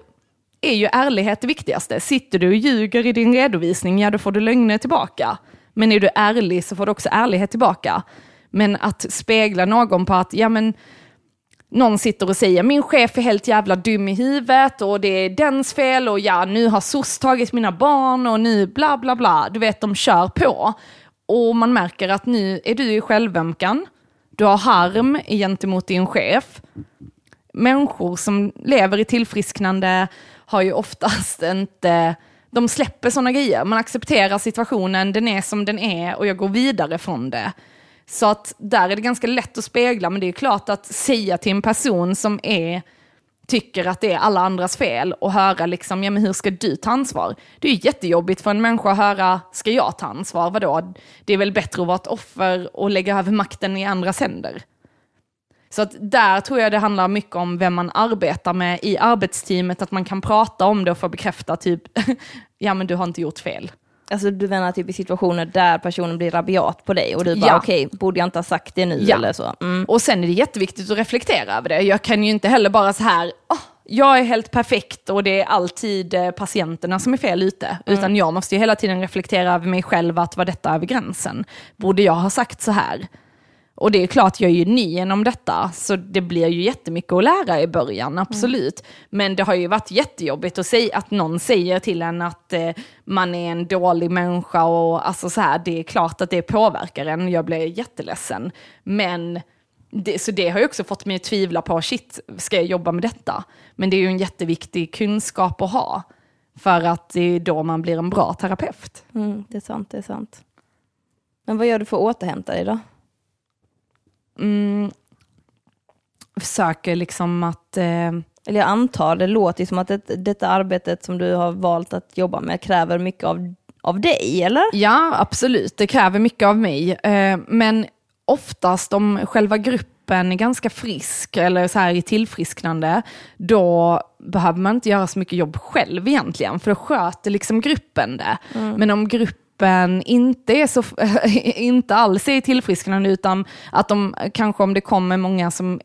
är ju ärlighet det viktigaste. Sitter du och ljuger i din redovisning, ja då får du lögner tillbaka. Men är du ärlig så får du också ärlighet tillbaka. Men att spegla någon på att, ja men någon sitter och säger min chef är helt jävla dum i huvudet och det är dens fel och ja, nu har SOS tagit mina barn och nu bla bla bla. Du vet, de kör på. Och man märker att nu är du i självömkan. Du har harm gentemot din chef. Människor som lever i tillfrisknande har ju oftast inte de släpper sådana grejer. Man accepterar situationen, den är som den är och jag går vidare från det. Så att där är det ganska lätt att spegla, men det är klart att säga till en person som är tycker att det är alla andras fel och höra liksom, ja men hur ska du ta ansvar? Det är ju jättejobbigt för en människa att höra, ska jag ta ansvar? Vadå? Det är väl bättre att vara ett offer och lägga över makten i andras händer. Så att där tror jag det handlar mycket om vem man arbetar med i arbetsteamet, att man kan prata om det och få bekräfta typ, ja men du har inte gjort fel. Alltså du menar typ i situationer där personen blir rabiat på dig och du bara Ja. okej, borde jag inte ha sagt det nu Ja. eller så? Mm. Och sen är det jätteviktigt att reflektera över det. Jag kan ju inte heller bara så här, "Åh, jag är helt perfekt och det är alltid eh, patienterna som är fel ute. Utan jag måste ju hela tiden reflektera över mig själv, att var detta över gränsen? Borde jag ha sagt så här? Och det är klart, jag är ju ny genom detta, så det blir ju jättemycket att lära i början, absolut. Men det har ju varit jättejobbigt att, säga, att någon säger till en att eh, man är en dålig människa och alltså så här, det är klart att det påverkar en, jag blir jätteledsen. Men det, så det har ju också fått mig att tvivla på, shit, ska jag jobba med detta? Men det är ju en jätteviktig kunskap att ha, för att det är då man blir en bra terapeut. Mm, det är sant, det är sant. Men vad gör du för att återhämta dig då? Mm, försöker liksom att... Eh, Eller jag antar, det låter som att det, detta arbetet som du har valt att jobba med kräver mycket av, av dig, eller? Ja, absolut. Det kräver mycket av mig. Eh, Men oftast om själva gruppen är ganska frisk eller så här i tillfrisknande, då behöver man inte göra så mycket jobb själv egentligen, för då sköter liksom gruppen det. Men om gruppen inte är så, inte alls är tillfrisknande, utan att de kanske om det kommer många som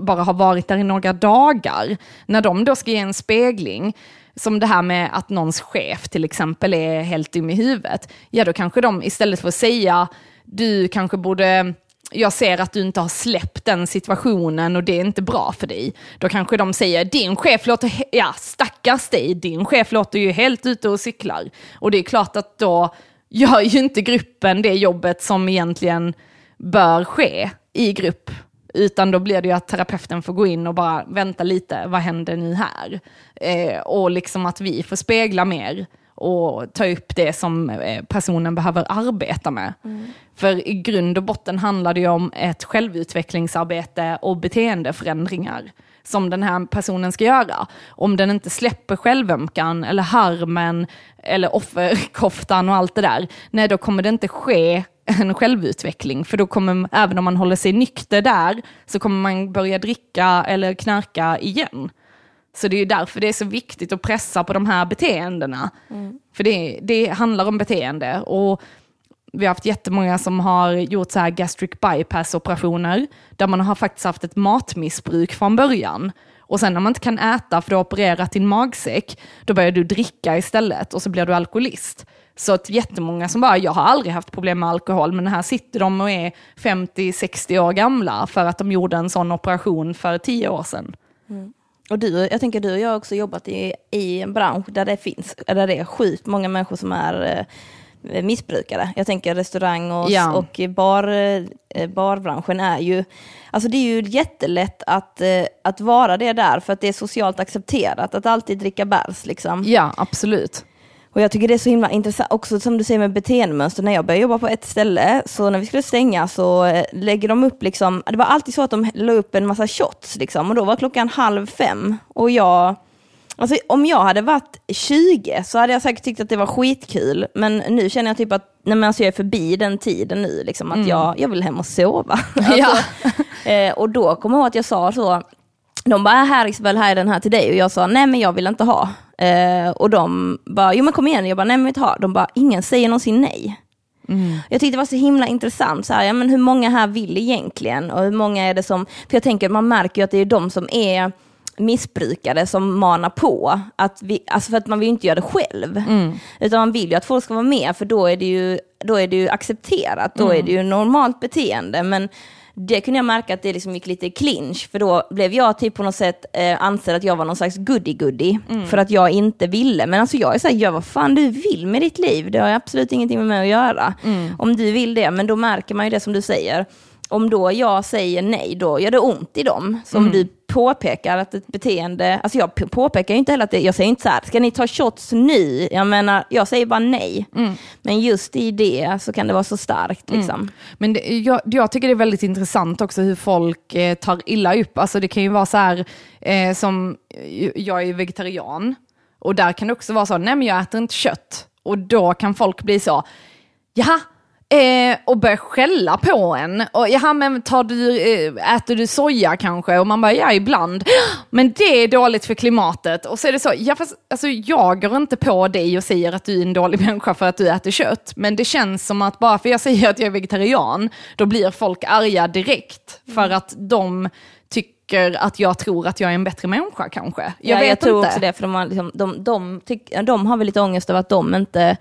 bara har varit där i några dagar, när de då ska ge en spegling, som det här med att någons chef till exempel är helt dum i huvudet, ja då kanske de istället för att säga du kanske borde, jag ser att du inte har släppt den situationen och det är inte bra för dig. Då kanske de säger, din chef låter, ja stackars dig, din chef låter ju helt ute och cyklar. Och det är klart att då gör ju inte gruppen det jobbet som egentligen bör ske i grupp. Utan då blir det ju att terapeuten får gå in och bara vänta lite, vad händer nu här? Eh, och liksom att vi får spegla mer och ta upp det som eh, personen behöver arbeta med. För i grund och botten handlar det ju om ett självutvecklingsarbete och beteendeförändringar som den här personen ska göra. Om den inte släpper självömkan eller harmen eller offerkoftan och allt det där, nej då kommer det inte ske en självutveckling. För då kommer, även om man håller sig nykter där, så kommer man börja dricka eller knarka igen. Så det är ju därför det är så viktigt att pressa på de här beteendena. För det, det handlar om beteende. Och vi har haft jättemånga som har gjort så här gastric bypass-operationer, där man har faktiskt haft ett matmissbruk från början. Och sen när man inte kan äta för du har opererat din magsäck, då börjar du dricka istället och så blir du alkoholist. Så att jättemånga som bara, jag har aldrig haft problem med alkohol, men här sitter de och är 50-60 år gamla för att de gjorde en sån operation för 10 år sedan. Och du, jag tänker du och jag har också jobbat i, i en bransch där det finns, där det är sjukt många människor som är eh, missbrukare. Jag tänker restaurang och, Ja. och bar, eh, barbranschen är ju, alltså det är ju jättelätt att, eh, att vara det där för att det är socialt accepterat att alltid dricka bärs liksom. Ja, absolut. Och jag tycker det är så himla intressant, också som du säger med beteendemönster, när jag började jobba på ett ställe, så när vi skulle stänga så eh, lägger de upp liksom, det var alltid så att de la upp en massa shots liksom, och då var klockan halv fem, och jag, alltså om jag hade varit 20 så hade jag säkert tyckt att det var skitkul, men nu känner jag typ att, nej men alltså jag är förbi den tiden nu, liksom, att jag, jag vill hem och sova. Ja. Eh, och då kommer jag ihåg att jag sa så, de bara, "Äh, här Isabel, här är den här till dig. Och jag sa, nej men jag vill inte ha. Eh, och de bara, jo men kom igen. Jag bara, nej men jag vill inte ha. De bara, ingen säger någonsin nej. Jag tyckte det var så himla intressant, så här, ja, men hur många här vill egentligen? Och hur många är det som, för jag tänker, man märker ju att det är de som är missbrukare som manar på. Att vi, alltså för att man vill ju inte göra det själv. Utan man vill ju att folk ska vara med, för då är det ju, då är det ju accepterat, då är det ju normalt beteende. Men det kunde jag märka att det liksom gick lite clinch, för då blev jag typ på något sätt eh, ansedd att jag var någon slags goody-goody, för att jag inte ville. Men alltså jag är såhär, gör vad fan du vill med ditt liv, det har absolut ingenting med mig att göra. Om du vill det, men då märker man ju det som du säger. Om då jag säger nej, då gör det ont i dem. Så om du påpekar att ett beteende, alltså jag påpekar inte heller att det, jag säger inte så här, ska ni ta shots nu? Jag menar, jag säger bara nej. Men just i det så kan det vara så starkt liksom. Men det, jag, jag tycker det är väldigt intressant också hur folk eh, tar illa upp. Alltså det kan ju vara så här, eh, som eh, jag är vegetarian, och där kan det också vara så, nej men jag äter inte kött. Och då kan folk bli så, jaha, eh, och börja skälla på en. Och, jaha, men tar du, eh, äter du soja kanske? Och man bara, ja ibland. Men det är dåligt för klimatet. Och så är det så, ja fast alltså, jag går inte på dig och säger att du är en dålig människa för att du äter kött. Men det känns som att bara för jag säger att jag är vegetarian, då blir folk arga direkt. För att de tycker att jag tror att jag är en bättre människa kanske. Jag ja, vet jag tror inte. också det, för de har, liksom, de, de, tyck, de har väl lite ångest över att de inte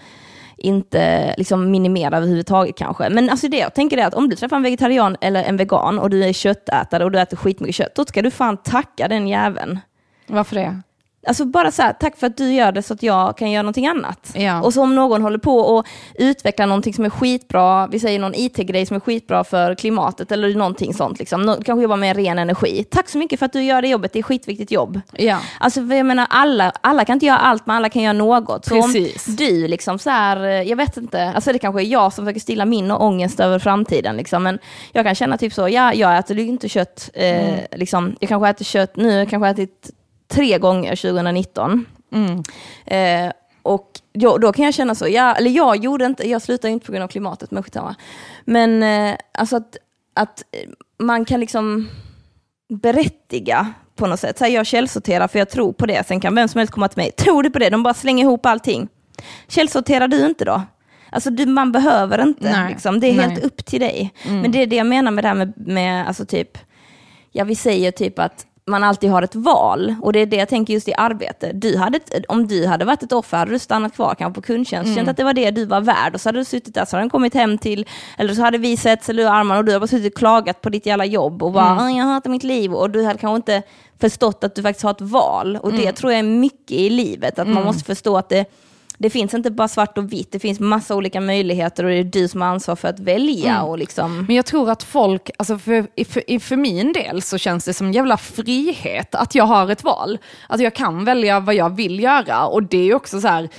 inte liksom minimera överhuvudtaget kanske. Men alltså det jag tänker är att om du träffar en vegetarian eller en vegan och du är köttätare och du äter skitmycket kött, då ska du fan tacka den jäveln. Varför det? Alltså bara så här, tack för att du gör det så att jag kan göra någonting annat. Ja. Och så om någon håller på och utvecklar någonting som är skitbra, vi säger någon IT-grej som är skitbra för klimatet eller någonting sånt, liksom. Nå- kanske jobbar med ren energi. Tack så mycket för att du gör det jobbet, det är skitviktigt jobb. Ja. Alltså jag menar, alla, alla kan inte göra allt, men alla kan göra något. Så Precis. om du liksom så här, eh, jag vet inte, alltså det kanske är jag som försöker stilla min ångest över framtiden, liksom. men jag kan känna typ så, ja, jag äter ju inte kött, eh, Mm. liksom, jag kanske äter kött, nu jag kanske ätit tre gånger 2019. Mm. Eh, och då, då kan jag känna så, ja, eller jag gjorde inte, jag slutade inte på grund av klimatet, men skitsamma. Men eh, alltså att, att man kan liksom berättiga på något sätt. Så här, jag källsorterar för jag tror på det, sen kan vem som helst komma till mig, tror du på det? De bara slänger ihop allting. Källsorterar du inte då? Alltså du, man behöver inte, Nej. liksom. det är Nej. helt upp till dig. Men det är det jag menar med det här med, med alltså typ, ja vi säger typ att man alltid har ett val. Och det är det jag tänker just i arbete. Du hade, om du hade varit ett offer hade du stannat kvar kanske på kundtjänst, känt att det var det du var värd. Och så hade du suttit där, så hade den kommit hem till, eller så hade vi sett eller armarna och du hade bara suttit och klagat på ditt jävla jobb och bara "Ah, jag hatar mitt liv. Och du hade kanske inte förstått att du faktiskt har ett val. Och det tror jag är mycket i livet, att man måste förstå att det det finns inte bara svart och vitt, det finns massa olika möjligheter och det är du som har ansvar för att välja. Och liksom, Men jag tror att folk, alltså för, för, för min del så känns det som en jävla frihet att jag har ett val. Att jag kan välja vad jag vill göra och det är också så här,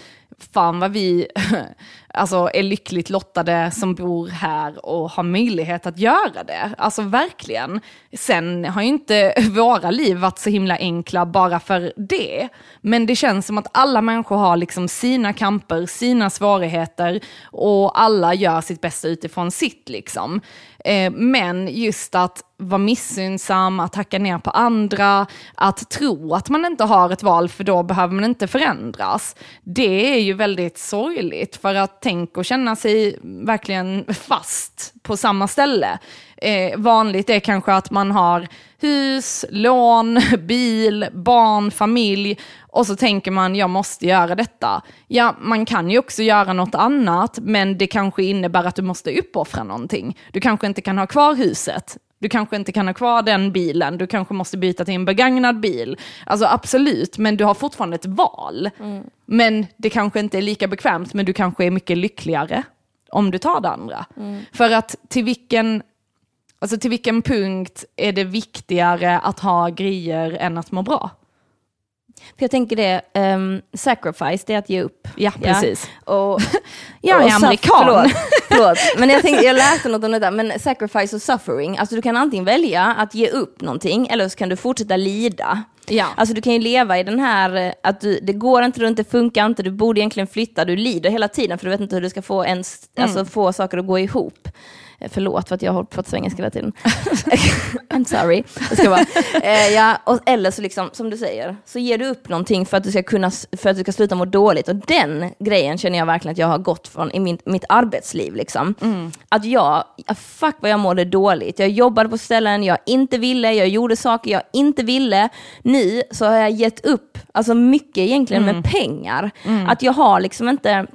fan vad vi alltså, är lyckligt lottade som bor här och har möjlighet att göra det. Alltså verkligen. Sen har ju inte våra liv varit så himla enkla bara för det. Men det känns som att alla människor har liksom sina kamper, sina svårigheter och alla gör sitt bästa utifrån sitt. Liksom. Eh, men just att vara missunnsam, att hacka ner på andra, att tro att man inte har ett val för då behöver man inte förändras. Det är ju väldigt sorgligt för att tänk och känna sig verkligen fast på samma ställe. Eh, vanligt är kanske att man har hus, lån, bil, barn, familj och så tänker man, jag måste göra detta. Ja, man kan ju också göra något annat, men det kanske innebär att du måste uppoffra någonting. Du kanske inte kan ha kvar huset, du kanske inte kan ha kvar den bilen, du kanske måste byta till en begagnad bil. Alltså absolut, men du har fortfarande ett val. Mm. Men det kanske inte är lika bekvämt, men du kanske är mycket lyckligare om du tar det andra. Mm. För att till vilken, alltså till vilken punkt är det viktigare att ha grejer än att må bra? För jag tänker det, um, sacrifice, det är att ge upp. Ja, precis. Ja. Och, jag är amerikan. Förlåt, förlåt. Men jag, tänkte, jag läste något om det där, men sacrifice och suffering, alltså du kan antingen välja att ge upp någonting, eller så kan du fortsätta lida. Ja. Alltså du kan ju leva i den här, eh, att du, det går inte runt, det funkar inte, du borde egentligen flytta, du lider hela tiden för du vet inte hur du ska få, ens, mm. alltså, få saker att gå ihop. Eh, förlåt för att jag har på svengelska hela tiden. I'm sorry. Jag ska bara, eh, ja, och, eller så liksom, som du säger, så ger du upp någonting för att du ska kunna, för att du ska sluta må dåligt. Och den grejen känner jag verkligen att jag har gått från i min, mitt arbetsliv. Liksom. Mm. Att jag, fuck vad jag mådde dåligt. Jag jobbade på ställen jag inte ville, jag gjorde saker jag inte ville. Nu så har jag gett upp, alltså mycket egentligen mm. med pengar. Mm. Att jag har liksom inte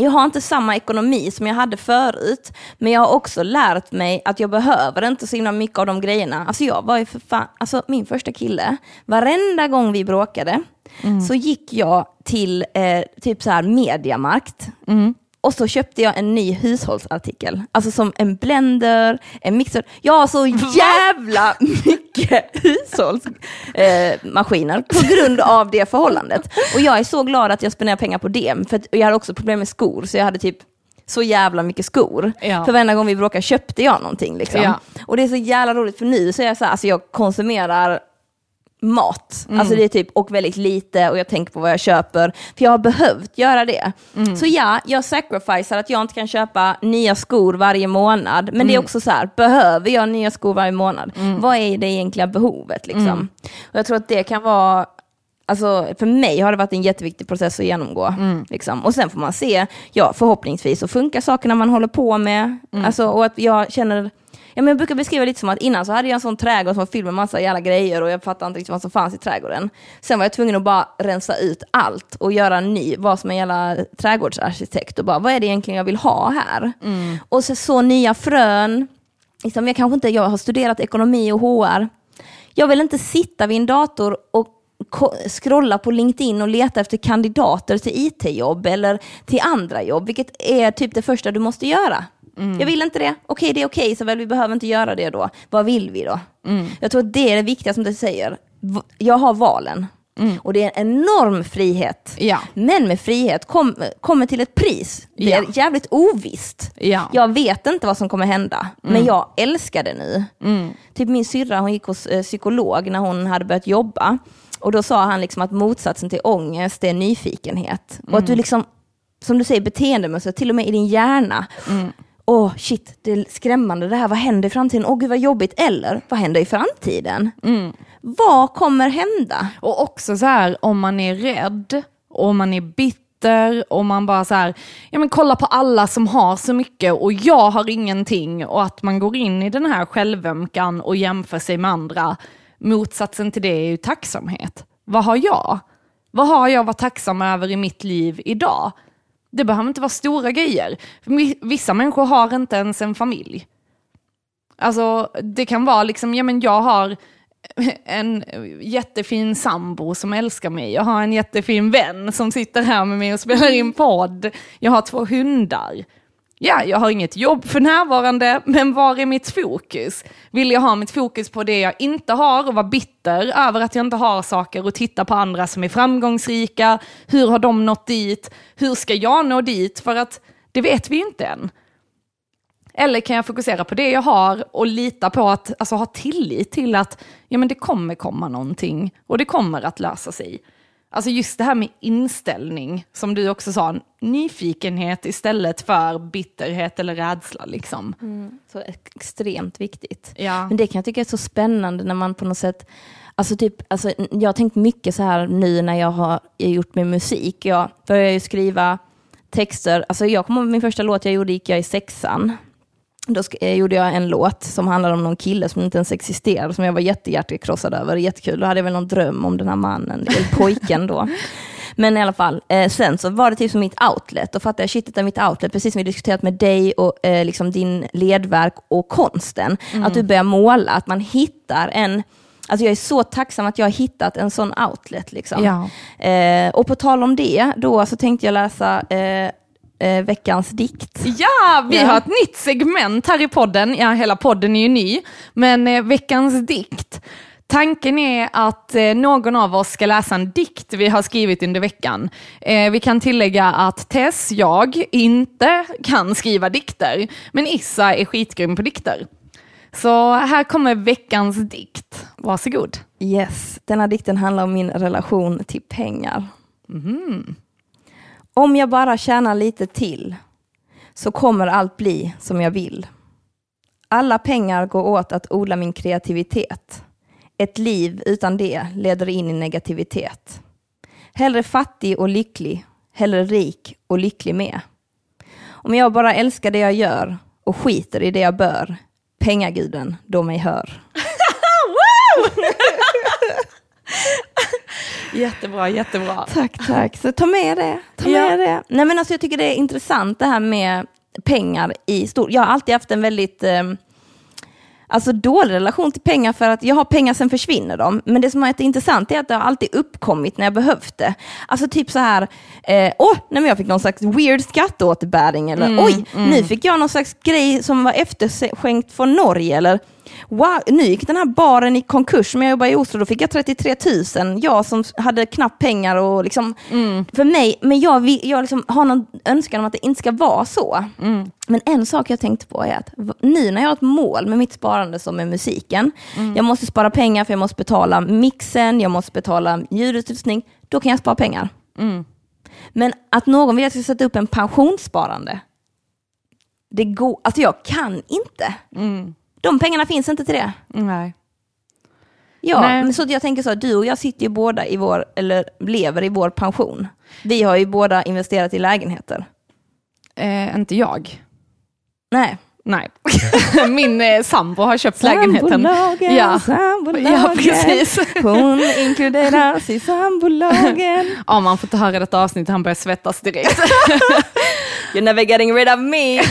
jag har inte samma ekonomi som jag hade förut, men jag har också lärt mig att jag behöver inte så himla mycket av de grejerna. Alltså jag var ju för fan, alltså min första kille, varenda gång vi bråkade mm. så gick jag till eh, typ så här mediamarkt. Mm. Och så köpte jag en ny hushållsartikel. Alltså som en blender, en mixer. Jag har så jävla mycket hushållsmaskiner eh, på grund av det förhållandet. Och jag är så glad att jag spenderar pengar på det. För jag hade också problem med skor, så jag hade typ så jävla mycket skor. Ja. För varenda gång vi bråkade köpte jag någonting. Liksom. Ja. Och det är så jävla roligt för nu så är jag så här, alltså jag konsumerar mat. Mm. Alltså det är typ, och väldigt lite och jag tänker på vad jag köper. För jag har behövt göra det. Mm. Så ja, jag sacrificear att jag inte kan köpa nya skor varje månad. Men mm. det är mm. också så här, behöver jag nya skor varje månad? Mm. Vad är det egentliga behovet liksom? Mm. Och jag tror att det kan vara Alltså, för mig har det varit en jätteviktig process att genomgå. Liksom. Och sen får man se, ja förhoppningsvis så funkar sakerna man håller på med. Alltså, och att jag känner Ja, men jag brukar beskriva lite som att innan så hade jag en sån trädgård som var fylld med massa jävla grejer och jag fattade inte riktigt vad som fanns i trädgården. Sen var jag tvungen att bara rensa ut allt och göra en ny, vara som en jävla trädgårdsarkitekt och bara vad är det egentligen jag vill ha här? Mm. Och så, så nya frön. Liksom, jag kanske inte, jag har studerat ekonomi och HR. Jag vill inte sitta vid en dator och scrolla på LinkedIn och leta efter kandidater till IT-jobb eller till andra jobb, vilket är typ det första du måste göra. Mm. Jag vill inte det. Okej, det är okej, så väl vi behöver inte göra det då. Vad vill vi då? Mm. Jag tror att det är det viktiga som du säger. Jag har valen. Mm. Och det är en enorm frihet. Ja. Men med frihet kom, kommer till ett pris. Det är jävligt ovisst. Ja. Jag vet inte vad som kommer hända, mm. men jag älskar det nu. Mm. Typ min syrra hon gick hos eh, psykolog när hon hade börjat jobba. Och då sa han liksom att motsatsen till ångest är nyfikenhet. Och att du mm. liksom, som du säger, beteendemässigt, till och med i din hjärna, mm åh oh, shit, det är skrämmande det här, vad händer i framtiden? Åh oh, gud vad jobbigt. Eller, vad händer i framtiden? Mm. Vad kommer hända? Och också så här, om man är rädd, och man är bitter, och man bara så här, ja men kolla på alla som har så mycket och jag har ingenting och att man går in i den här självömkan och jämför sig med andra. Motsatsen till det är ju tacksamhet. Vad har jag? Vad har jag att vara tacksam över i mitt liv idag? Det behöver inte vara stora grejer. Vissa människor har inte ens en familj. Alltså det kan vara liksom, ja men jag har en jättefin sambo som älskar mig. Jag har en jättefin vän som sitter här med mig och spelar in podd. Jag har två hundar ja, jag har inget jobb för närvarande, men var är mitt fokus? Vill jag ha mitt fokus på det jag inte har och vara bitter över att jag inte har saker och titta på andra som är framgångsrika? Hur har de nått dit? Hur ska jag nå dit? För att det vet vi inte än. Eller kan jag fokusera på det jag har och lita på att, alltså ha tillit till att ja, men det kommer komma någonting och det kommer att lösa sig. Alltså just det här med inställning, som du också sa, nyfikenhet istället för bitterhet eller rädsla. Liksom. Mm, så extremt viktigt. Ja. Men det kan jag tycka är så spännande när man på något sätt Alltså typ, alltså, jag har tänkt mycket så här nu när jag har gjort min musik. Jag började ju skriva texter. Alltså jag kommer min första låt jag gjorde gick jag i sexan. Då eh, gjorde jag en låt som handlade om någon kille som inte ens existerade, som jag var jättehjärtekrossad över. Jättekul. Då hade jag väl någon dröm om den här mannen, eller pojken då. Men i alla fall, eh, sen så var det typ som mitt outlet. Då fattade jag, shit det är mitt outlet, precis som vi diskuterat med dig och eh, liksom din ledverk och konsten. Att du börjar måla, att man hittar en Alltså jag är så tacksam att jag har hittat en sån outlet. Liksom. Ja. Eh, och på tal om det, då så tänkte jag läsa eh, eh, veckans dikt. Ja, vi Ja. har ett nytt segment här i podden. Ja, hela podden är ju ny. Men eh, veckans dikt. Tanken är att eh, någon av oss ska läsa en dikt vi har skrivit under veckan. Eh, vi kan tillägga att Tess, jag, inte kan skriva dikter. Men Issa är skitgrym på dikter. Så här kommer veckans dikt. Varsågod. Yes, denna dikten handlar om min relation till pengar. Om jag bara tjänar lite till så kommer allt bli som jag vill. Alla pengar går åt att odla min kreativitet. Ett liv utan det leder in i negativitet. Hellre fattig och lycklig, hellre rik och lycklig med. Om jag bara älskar det jag gör och skiter i det jag bör, pengaguden då mig hör. Jättebra, jättebra. Tack, tack. Så ta med det. Ta Ja. med det. Nej, men alltså, jag tycker det är intressant det här med pengar i stort. Jag har alltid haft en väldigt eh, alltså, dålig relation till pengar för att jag har pengar sen försvinner de. Men det som är intressant är att det har alltid uppkommit när jag behövt det. Alltså typ så här, eh, åh, nej, jag fick någon slags weird skatteåterbäring eller oj, nu fick jag någon slags grej som var efterskänkt från Norge eller Wow, nu gick den här baren i konkurs, men jag jobbade i Oslo, då fick jag 33 000. Jag som hade knappt pengar och liksom, för mig, men jag, jag liksom har någon önskan om att det inte ska vara så. Men en sak jag tänkte på är att nu när jag har ett mål med mitt sparande som är musiken, jag måste spara pengar för jag måste betala mixen, jag måste betala ljudutrustning, då kan jag spara pengar. Men att någon vill att jag ska sätta upp en pensionssparande, det går, alltså jag kan inte. De pengarna finns inte till det. Nej. Ja, Nej. så jag tänker så, du och jag sitter ju båda i vår, eller lever i vår pension. Vi har ju båda investerat i lägenheter. Eh, inte jag. Nej. Nej. Min eh, sambo har köpt lägenheten. Sambolagen, Ja. sambolagen. Ja, precis. Hon inkluderas i sambolagen. Ja, man får inte höra detta avsnitt, han börjar svettas direkt. You're never getting rid of me.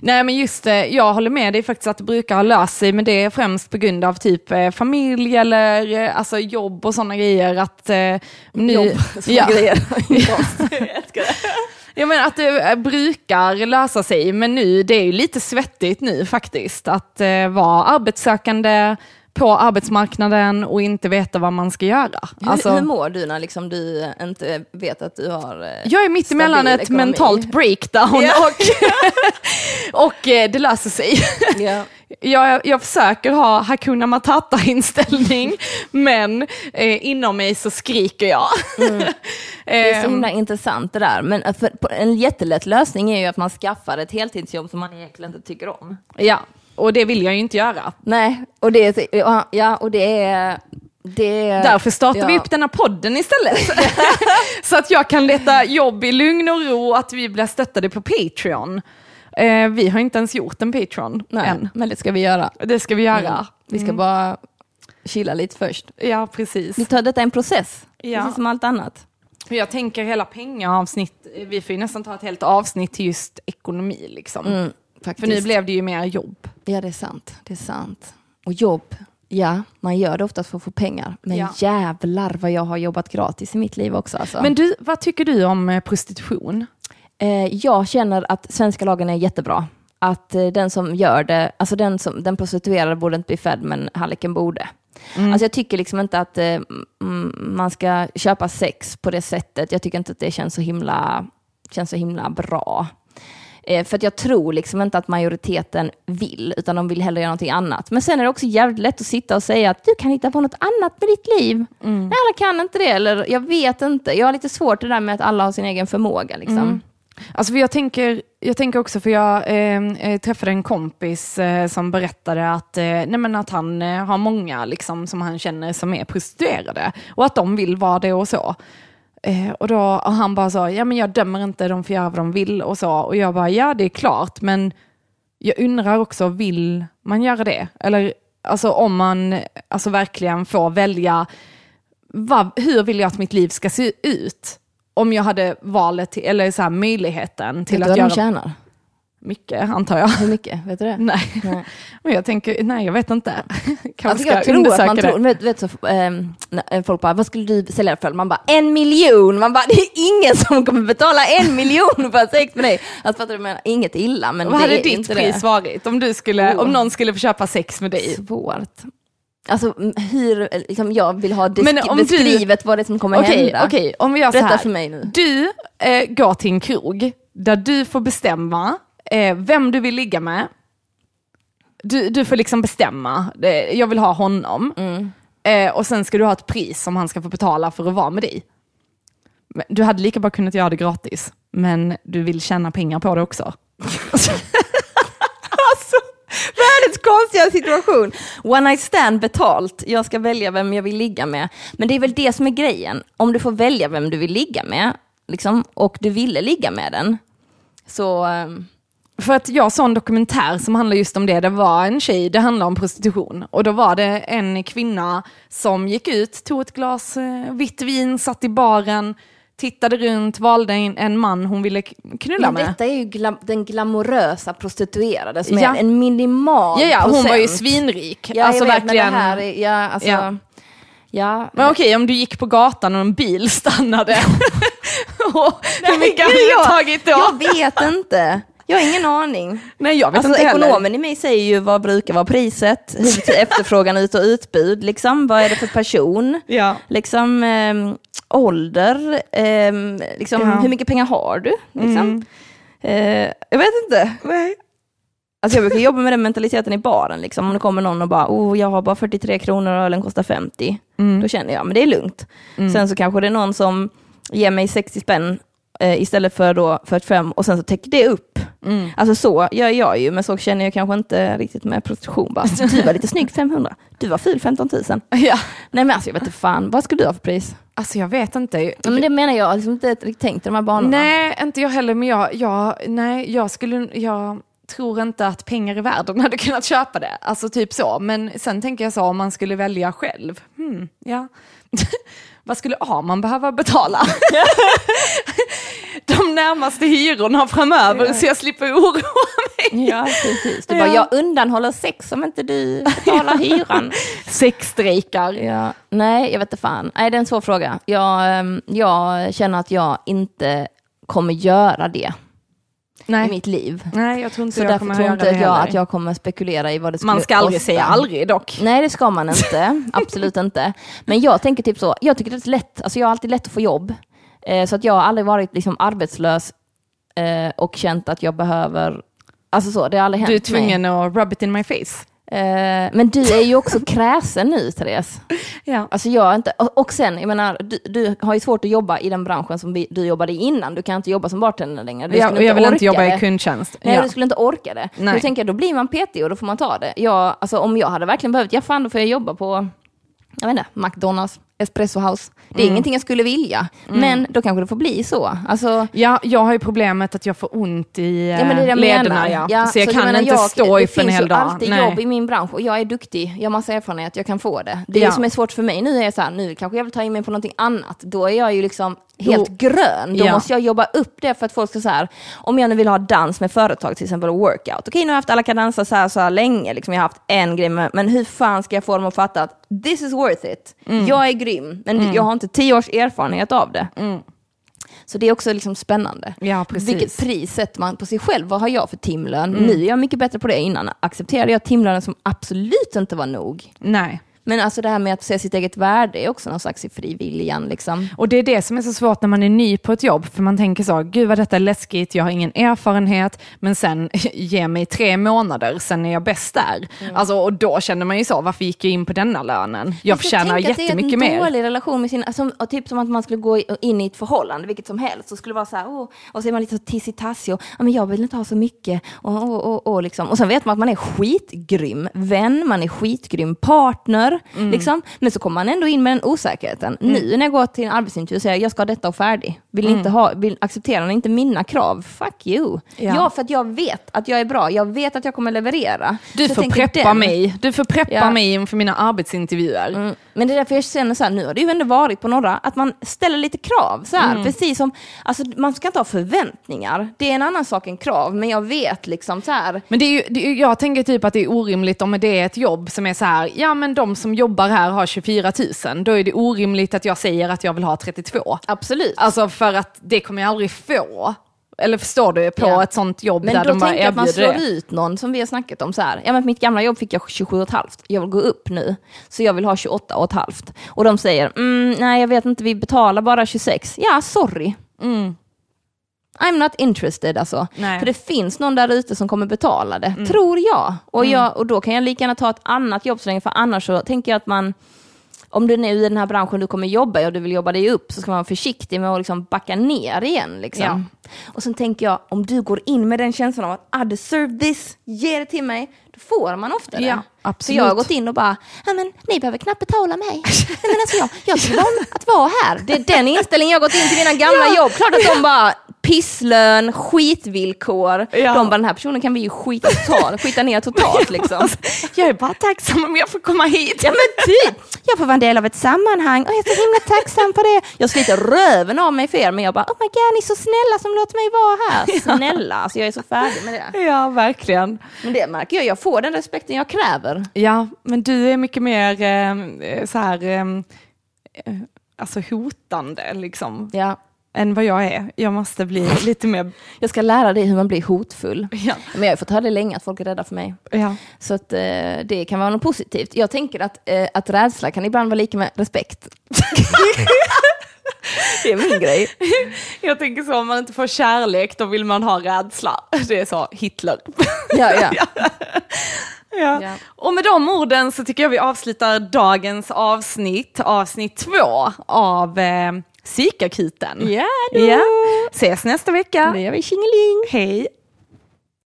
Nej men just det, jag håller med dig faktiskt att det brukar ha löst sig, men det är främst på grund av typ eh, familj eller eh, alltså jobb och sådana grejer. Att, eh, nu, Jobb, såna ja. grejer. Jag menar att det eh, brukar lösa sig, men nu, det är ju lite svettigt nu faktiskt. Att eh, vara arbetssökande på arbetsmarknaden och inte veta vad man ska göra. Alltså, hur, hur mår du när liksom du inte vet att du har... eh, jag är mitt emellan ett ekonomi? mentalt breakdown Ja. och, och eh, det löser sig. Ja. Jag, jag försöker ha Hakuna Matata-inställning, men eh, inom mig så skriker jag. Det är så Ehm, himla intressant det där. Men för, på- en jättelätt lösning är ju att man skaffar ett heltidsjobb som man egentligen inte tycker om. ja, och det vill jag ju inte göra. Nej, och det ja, och det är... Det är Därför startar ja. vi upp den här podden istället. så att jag kan leta jobb i lugn och ro och att vi blir stöttade på Patreon. Eh, vi har inte ens gjort en Patreon Nej, än. men det ska vi göra. Det ska vi göra. Vi ska bara chilla lite först. Ja, precis. Vi tar detta en process, Ja. precis som allt annat. Jag tänker hela pengaavsnitt, vi får ju nästan ta ett helt avsnitt till just ekonomi. Liksom. Mm, faktiskt. För nu blev det ju mer jobb. Ja, det är sant. Det är sant. Och jobb, ja, man gör det oftast för att få pengar. Men Ja. jävlar vad jag har jobbat gratis i mitt liv också. Alltså. Men du, vad tycker du om eh, prostitution? Eh, jag känner att svenska lagen är jättebra. Att eh, den som gör det, alltså den, som, den prostituerade borde inte bli fedd men halliken borde. Alltså jag tycker liksom inte att eh, mm, man ska köpa sex på det sättet. Jag tycker inte att det känns så himla, känns så himla bra. Eh, för att jag tror liksom inte att majoriteten vill, utan de vill hellre göra någonting annat. Men sen är det också jävligt lätt att sitta och säga att du kan hitta på något annat med ditt liv. Nej, alla kan inte det, eller jag vet inte. Jag har lite svårt det där med att alla har sin egen förmåga. Liksom. Alltså för jag, tänker, jag tänker också, för jag eh, eh, träffade en kompis eh, som berättade att, eh, nej men att han eh, har många liksom, som han känner som är prostituerade och att de vill vara det och så. Eh, och, då, och han bara sa, ja men jag dömer inte, de får göra vad de vill och så. Och jag bara, ja det är klart, men jag undrar också, vill man göra det? Eller alltså om man alltså verkligen får välja, vad, hur vill jag att mitt liv ska se ut? Om jag hade valet, eller så här, möjligheten till Vet du att vad de tjänar? Mycket, antar jag. Hur mycket? Vet du det? Nej, Nej. men jag tänker, nej jag vet inte. Kanske Alltså jag tror att man det. tror, vet, vet så, när folk bara, vad skulle du sälja för? Man bara, en miljon! Man bara, det är ingen som kommer betala en miljon för ha sex med dig. Alltså fattar du, men inget illa, men Vad det hade är ditt inte pris det. varit om, du skulle, Oh. om någon skulle få köpa sex med dig? Svårt. Alltså hur, liksom, jag vill ha Men om du- beskrivet vad det är som kommer Okej, hända. okej, om vi gör så Berätta här. för mig nu. Du eh, går till en krog där du får bestämma eh, vem du vill ligga med. Du, du får liksom bestämma, jag vill ha honom. Mm. Eh, och sen ska du ha ett pris som han ska få betala för att vara med dig. Du hade lika bra kunnat göra det gratis, men du vill tjäna pengar på det också. Alltså, världens konstiga situation. One night stand betalt, jag ska välja vem jag vill ligga med. Men det är väl det som är grejen. Om du får välja vem du vill ligga med, liksom, och du ville ligga med den, så... ehm, för att jag såg en dokumentär som handlar just om det. Det var en tjej, det handlar om prostitution. Och då var det en kvinna som gick ut, tog ett glas eh, vitt vin, satt i baren, tittade runt, valde en, en man hon ville knulla Men med. detta är ju glam- den glamorösa prostituerade som Ja. är en minimal Ja, ja, hon procent. var ju svinrik. Ja, alltså jag vet, verkligen. men det här är, ja, alltså, Ja. ja. Men okej, om du gick på gatan och en bil stannade. hur mycket hade gud, du tagit då? Jag vet inte. Jag har ingen aning. Nej, jag vet Alltså, inte heller. ekonomen i mig säger ju vad brukar vara priset, efterfrågan ut och utbud, liksom. vad är det för person, Ja. liksom, ehm, ålder, ehm, liksom, Ja. hur mycket pengar har du? Liksom. Mm. Eh, jag vet inte. Nej. Alltså jag brukar jobba med den mentaliteten i baren, liksom. om det kommer någon och bara, oh, jag har bara 43 kronor och ölen kostar 50, Mm. då känner jag, men det är lugnt. Sen så kanske det är någon som ger mig 60 spänn eh, istället för då 45 och sen så täcker det upp. Mm. Alltså så gör jag ju, men så känner jag kanske inte riktigt med prostitution. Bara, du var lite snygg 500, du var ful 15 000. Ja. Nej men alltså jag vet inte fan, vad skulle du ha för pris? Alltså jag vet inte. Ja, men det menar jag, liksom inte riktigt tänkt i de här banorna. Nej, inte jag heller, men jag, jag, nej, jag, skulle, jag tror inte att pengar i världen hade kunnat köpa det. Alltså typ så. Men sen tänker jag så, om man skulle välja själv, hmm, ja. Vad skulle Arman behöva betala? De närmaste hyrorna framöver, så jag slipper oroa mig. Ja, precis. Du Ja. bara, jag undanhåller sex om inte du betalar hyran. Sexstrejkar. Ja, nej, jag vet inte fan. Nej, det är en svår fråga. Jag, ehm, jag känner att jag inte kommer göra det i Nej. mitt liv. nej, jag tror inte Så jag därför kommer tror inte jag, att jag kommer spekulera i vad det skulle Man ska aldrig kosta. säga aldrig dock. Nej, det ska man inte. Absolut inte. Men jag tänker typ så, jag tycker det är lätt, alltså jag har alltid lätt att få jobb. Eh, så att jag har aldrig varit liksom arbetslös eh, och känt att jag behöver, alltså så, det har aldrig hänt Du är mig. tvungen att rub it in my face. Eh, men du är ju också kräsen nu, Therese. Ja. Alltså jag inte, och sen, jag menar, du, du har ju svårt att jobba i den branschen som vi, du jobbade i innan. Du kan inte jobba som bartender längre. Du Jag, skulle jag vill inte jobba det. i kundtjänst. Nej, ja. du skulle inte orka det. Nej. Då tänker jag, då blir man petig och då får man ta det. Jag, alltså, om jag hade verkligen behövt, ja fan då får jag jobba på, jag vet inte, McDonalds, Espresso House. Det är Mm. ingenting jag skulle vilja, men då kanske det får bli så. Alltså, Ja, jag har ju problemet att jag får ont i Ja, men det är det jag lederna. menar. Ja. så jag kan menar, inte jag- stå upp en hel Det finns dag. alltid Nej. jobb i min bransch och jag är duktig, jag har massa erfarenhet, jag kan få det. Det Ja. som är svårt för mig nu är så här, nu kanske jag vill ta in mig på någonting annat. Då är jag ju liksom helt Då- grön. Då Ja. måste jag jobba upp det för att folk ska så här, om jag nu vill ha dans med företag till exempel workout. Okej, nu har jag haft alla kan dansa så här, så här länge, liksom, jag har haft en grej med, men hur fan ska jag få dem att fatta att this is worth it. Mm. Jag är grym, men jag har inte tio års erfarenhet av det. Mm. Så det är också liksom spännande. Ja. Vilket pris sätter man på sig själv? Vad har jag för timlön? Mm. Nu är jag mycket bättre på det. Innan accepterade jag timlönen som absolut inte var nog. Nej. Men alltså det här med att se sitt eget värde är också någon slags i frivilligan. Liksom. Och det är det som är så svårt när man är ny på ett jobb, för man tänker så, gud vad detta är läskigt, jag har ingen erfarenhet, men sen ge mig tre månader, sen är jag bäst där. Alltså, och då känner man ju så, varför gick jag in på denna lönen? Jag förtjänar jättemycket Det är en mer. dålig relation med sin, alltså, typ som att man skulle gå in i ett förhållande, vilket som helst, och skulle vara så här, oh, och så är man lite så tissig-tassig och ja, men jag vill inte ha så mycket. Och, och, och, och, liksom. och sen vet man att man är skitgrym vän, man är skitgrym partner, över. Liksom. Men så kommer man ändå in med den osäkerheten. Nu när jag går till en arbetsintervju och säger jag ska ha detta och färdig. Vill ni inte ha, vill, accepterar ni inte mina krav? Fuck you. Ja. Ja. för att jag vet att jag är bra. Jag vet att jag kommer leverera. Du Så får preppa den- mig. Du får preppa Ja. mig inför mina arbetsintervjuer. Mm. Men det är därför jag känner så här, nu har det ju ändå varit på några, att man ställer lite krav. Så här, Precis som, alltså, man ska inte ha förväntningar. Det är en annan sak än krav, men jag vet liksom så här, Men det är ju, det är, jag tänker typ att det är orimligt om det är ett jobb som är så här, ja men de som jobbar här har 24 000, då är det orimligt att jag säger att jag vill ha 32. absolut. Alltså för att det kommer jag aldrig få. Eller förstår du, på Ja. ett sånt jobb Men där då de bara tänker jag att man erbjuder slår det. ut någon som vi har snackat om så här. Ja men på mitt gamla jobb fick jag 27,5. Jag vill gå upp nu. Så jag vill ha 28,5. Och de säger, mm, nej jag vet inte, vi betalar bara 26. Ja, sorry. I'm not interested alltså. Mm. Nej. Mm. För det finns någon där ute som kommer betala det, tror jag. Och, jag. och då kan jag lika gärna ta ett annat jobb så länge, för annars så tänker jag att man om du nu i den här branschen du kommer jobba i och du vill jobba dig upp så ska man vara försiktig med att liksom backa ner igen. Liksom. Och sen tänker jag, om du går in med den känslan av att I deserve this, ge det till mig, då får man ofta det. Ja, För absolut. jag har gått in och bara, ja men ni behöver knappt betala mig. Men alltså jag, jag om att vara här. Det är den inställningen jag har gått in till mina gamla jobb. Klart att de bara, pisslön, skitvillkor. Ja. De bara, den här personen kan vi ju skita, totalt, skita ner totalt liksom. Jag är bara tacksam om jag får komma hit. Ja men typ, jag får vara en del av ett sammanhang och jag är så himla tacksam för det. Jag sliter röven av mig för er men jag bara, oh my god ni är så snälla som låter mig vara här. Snälla, alltså jag är så färdig med det. Ja, verkligen. Men det märker jag, jag får den respekten jag kräver. Ja, men du är mycket mer eh, så här, eh, eh, alltså hotande liksom, Ja. Än vad jag är. Jag måste bli lite mer, Jag ska lära dig hur man blir hotfull. ja, Men jag har fått höra det länge att folk är rädda för mig. ja. Så att, eh, det kan vara något positivt. Jag tänker att, eh, att rädsla kan ibland vara lika med respekt. det är min grej. Jag tänker så, om man inte får kärlek då vill man ha rädsla. Det är så Hitler. Ja, ja. Ja. Ja. Och med de orden så tycker jag vi avslutar dagens avsnitt, avsnitt två av eh, Psykakuten. Ja, Ja. Ses nästa vecka. det gör vi tjingeling. Hej!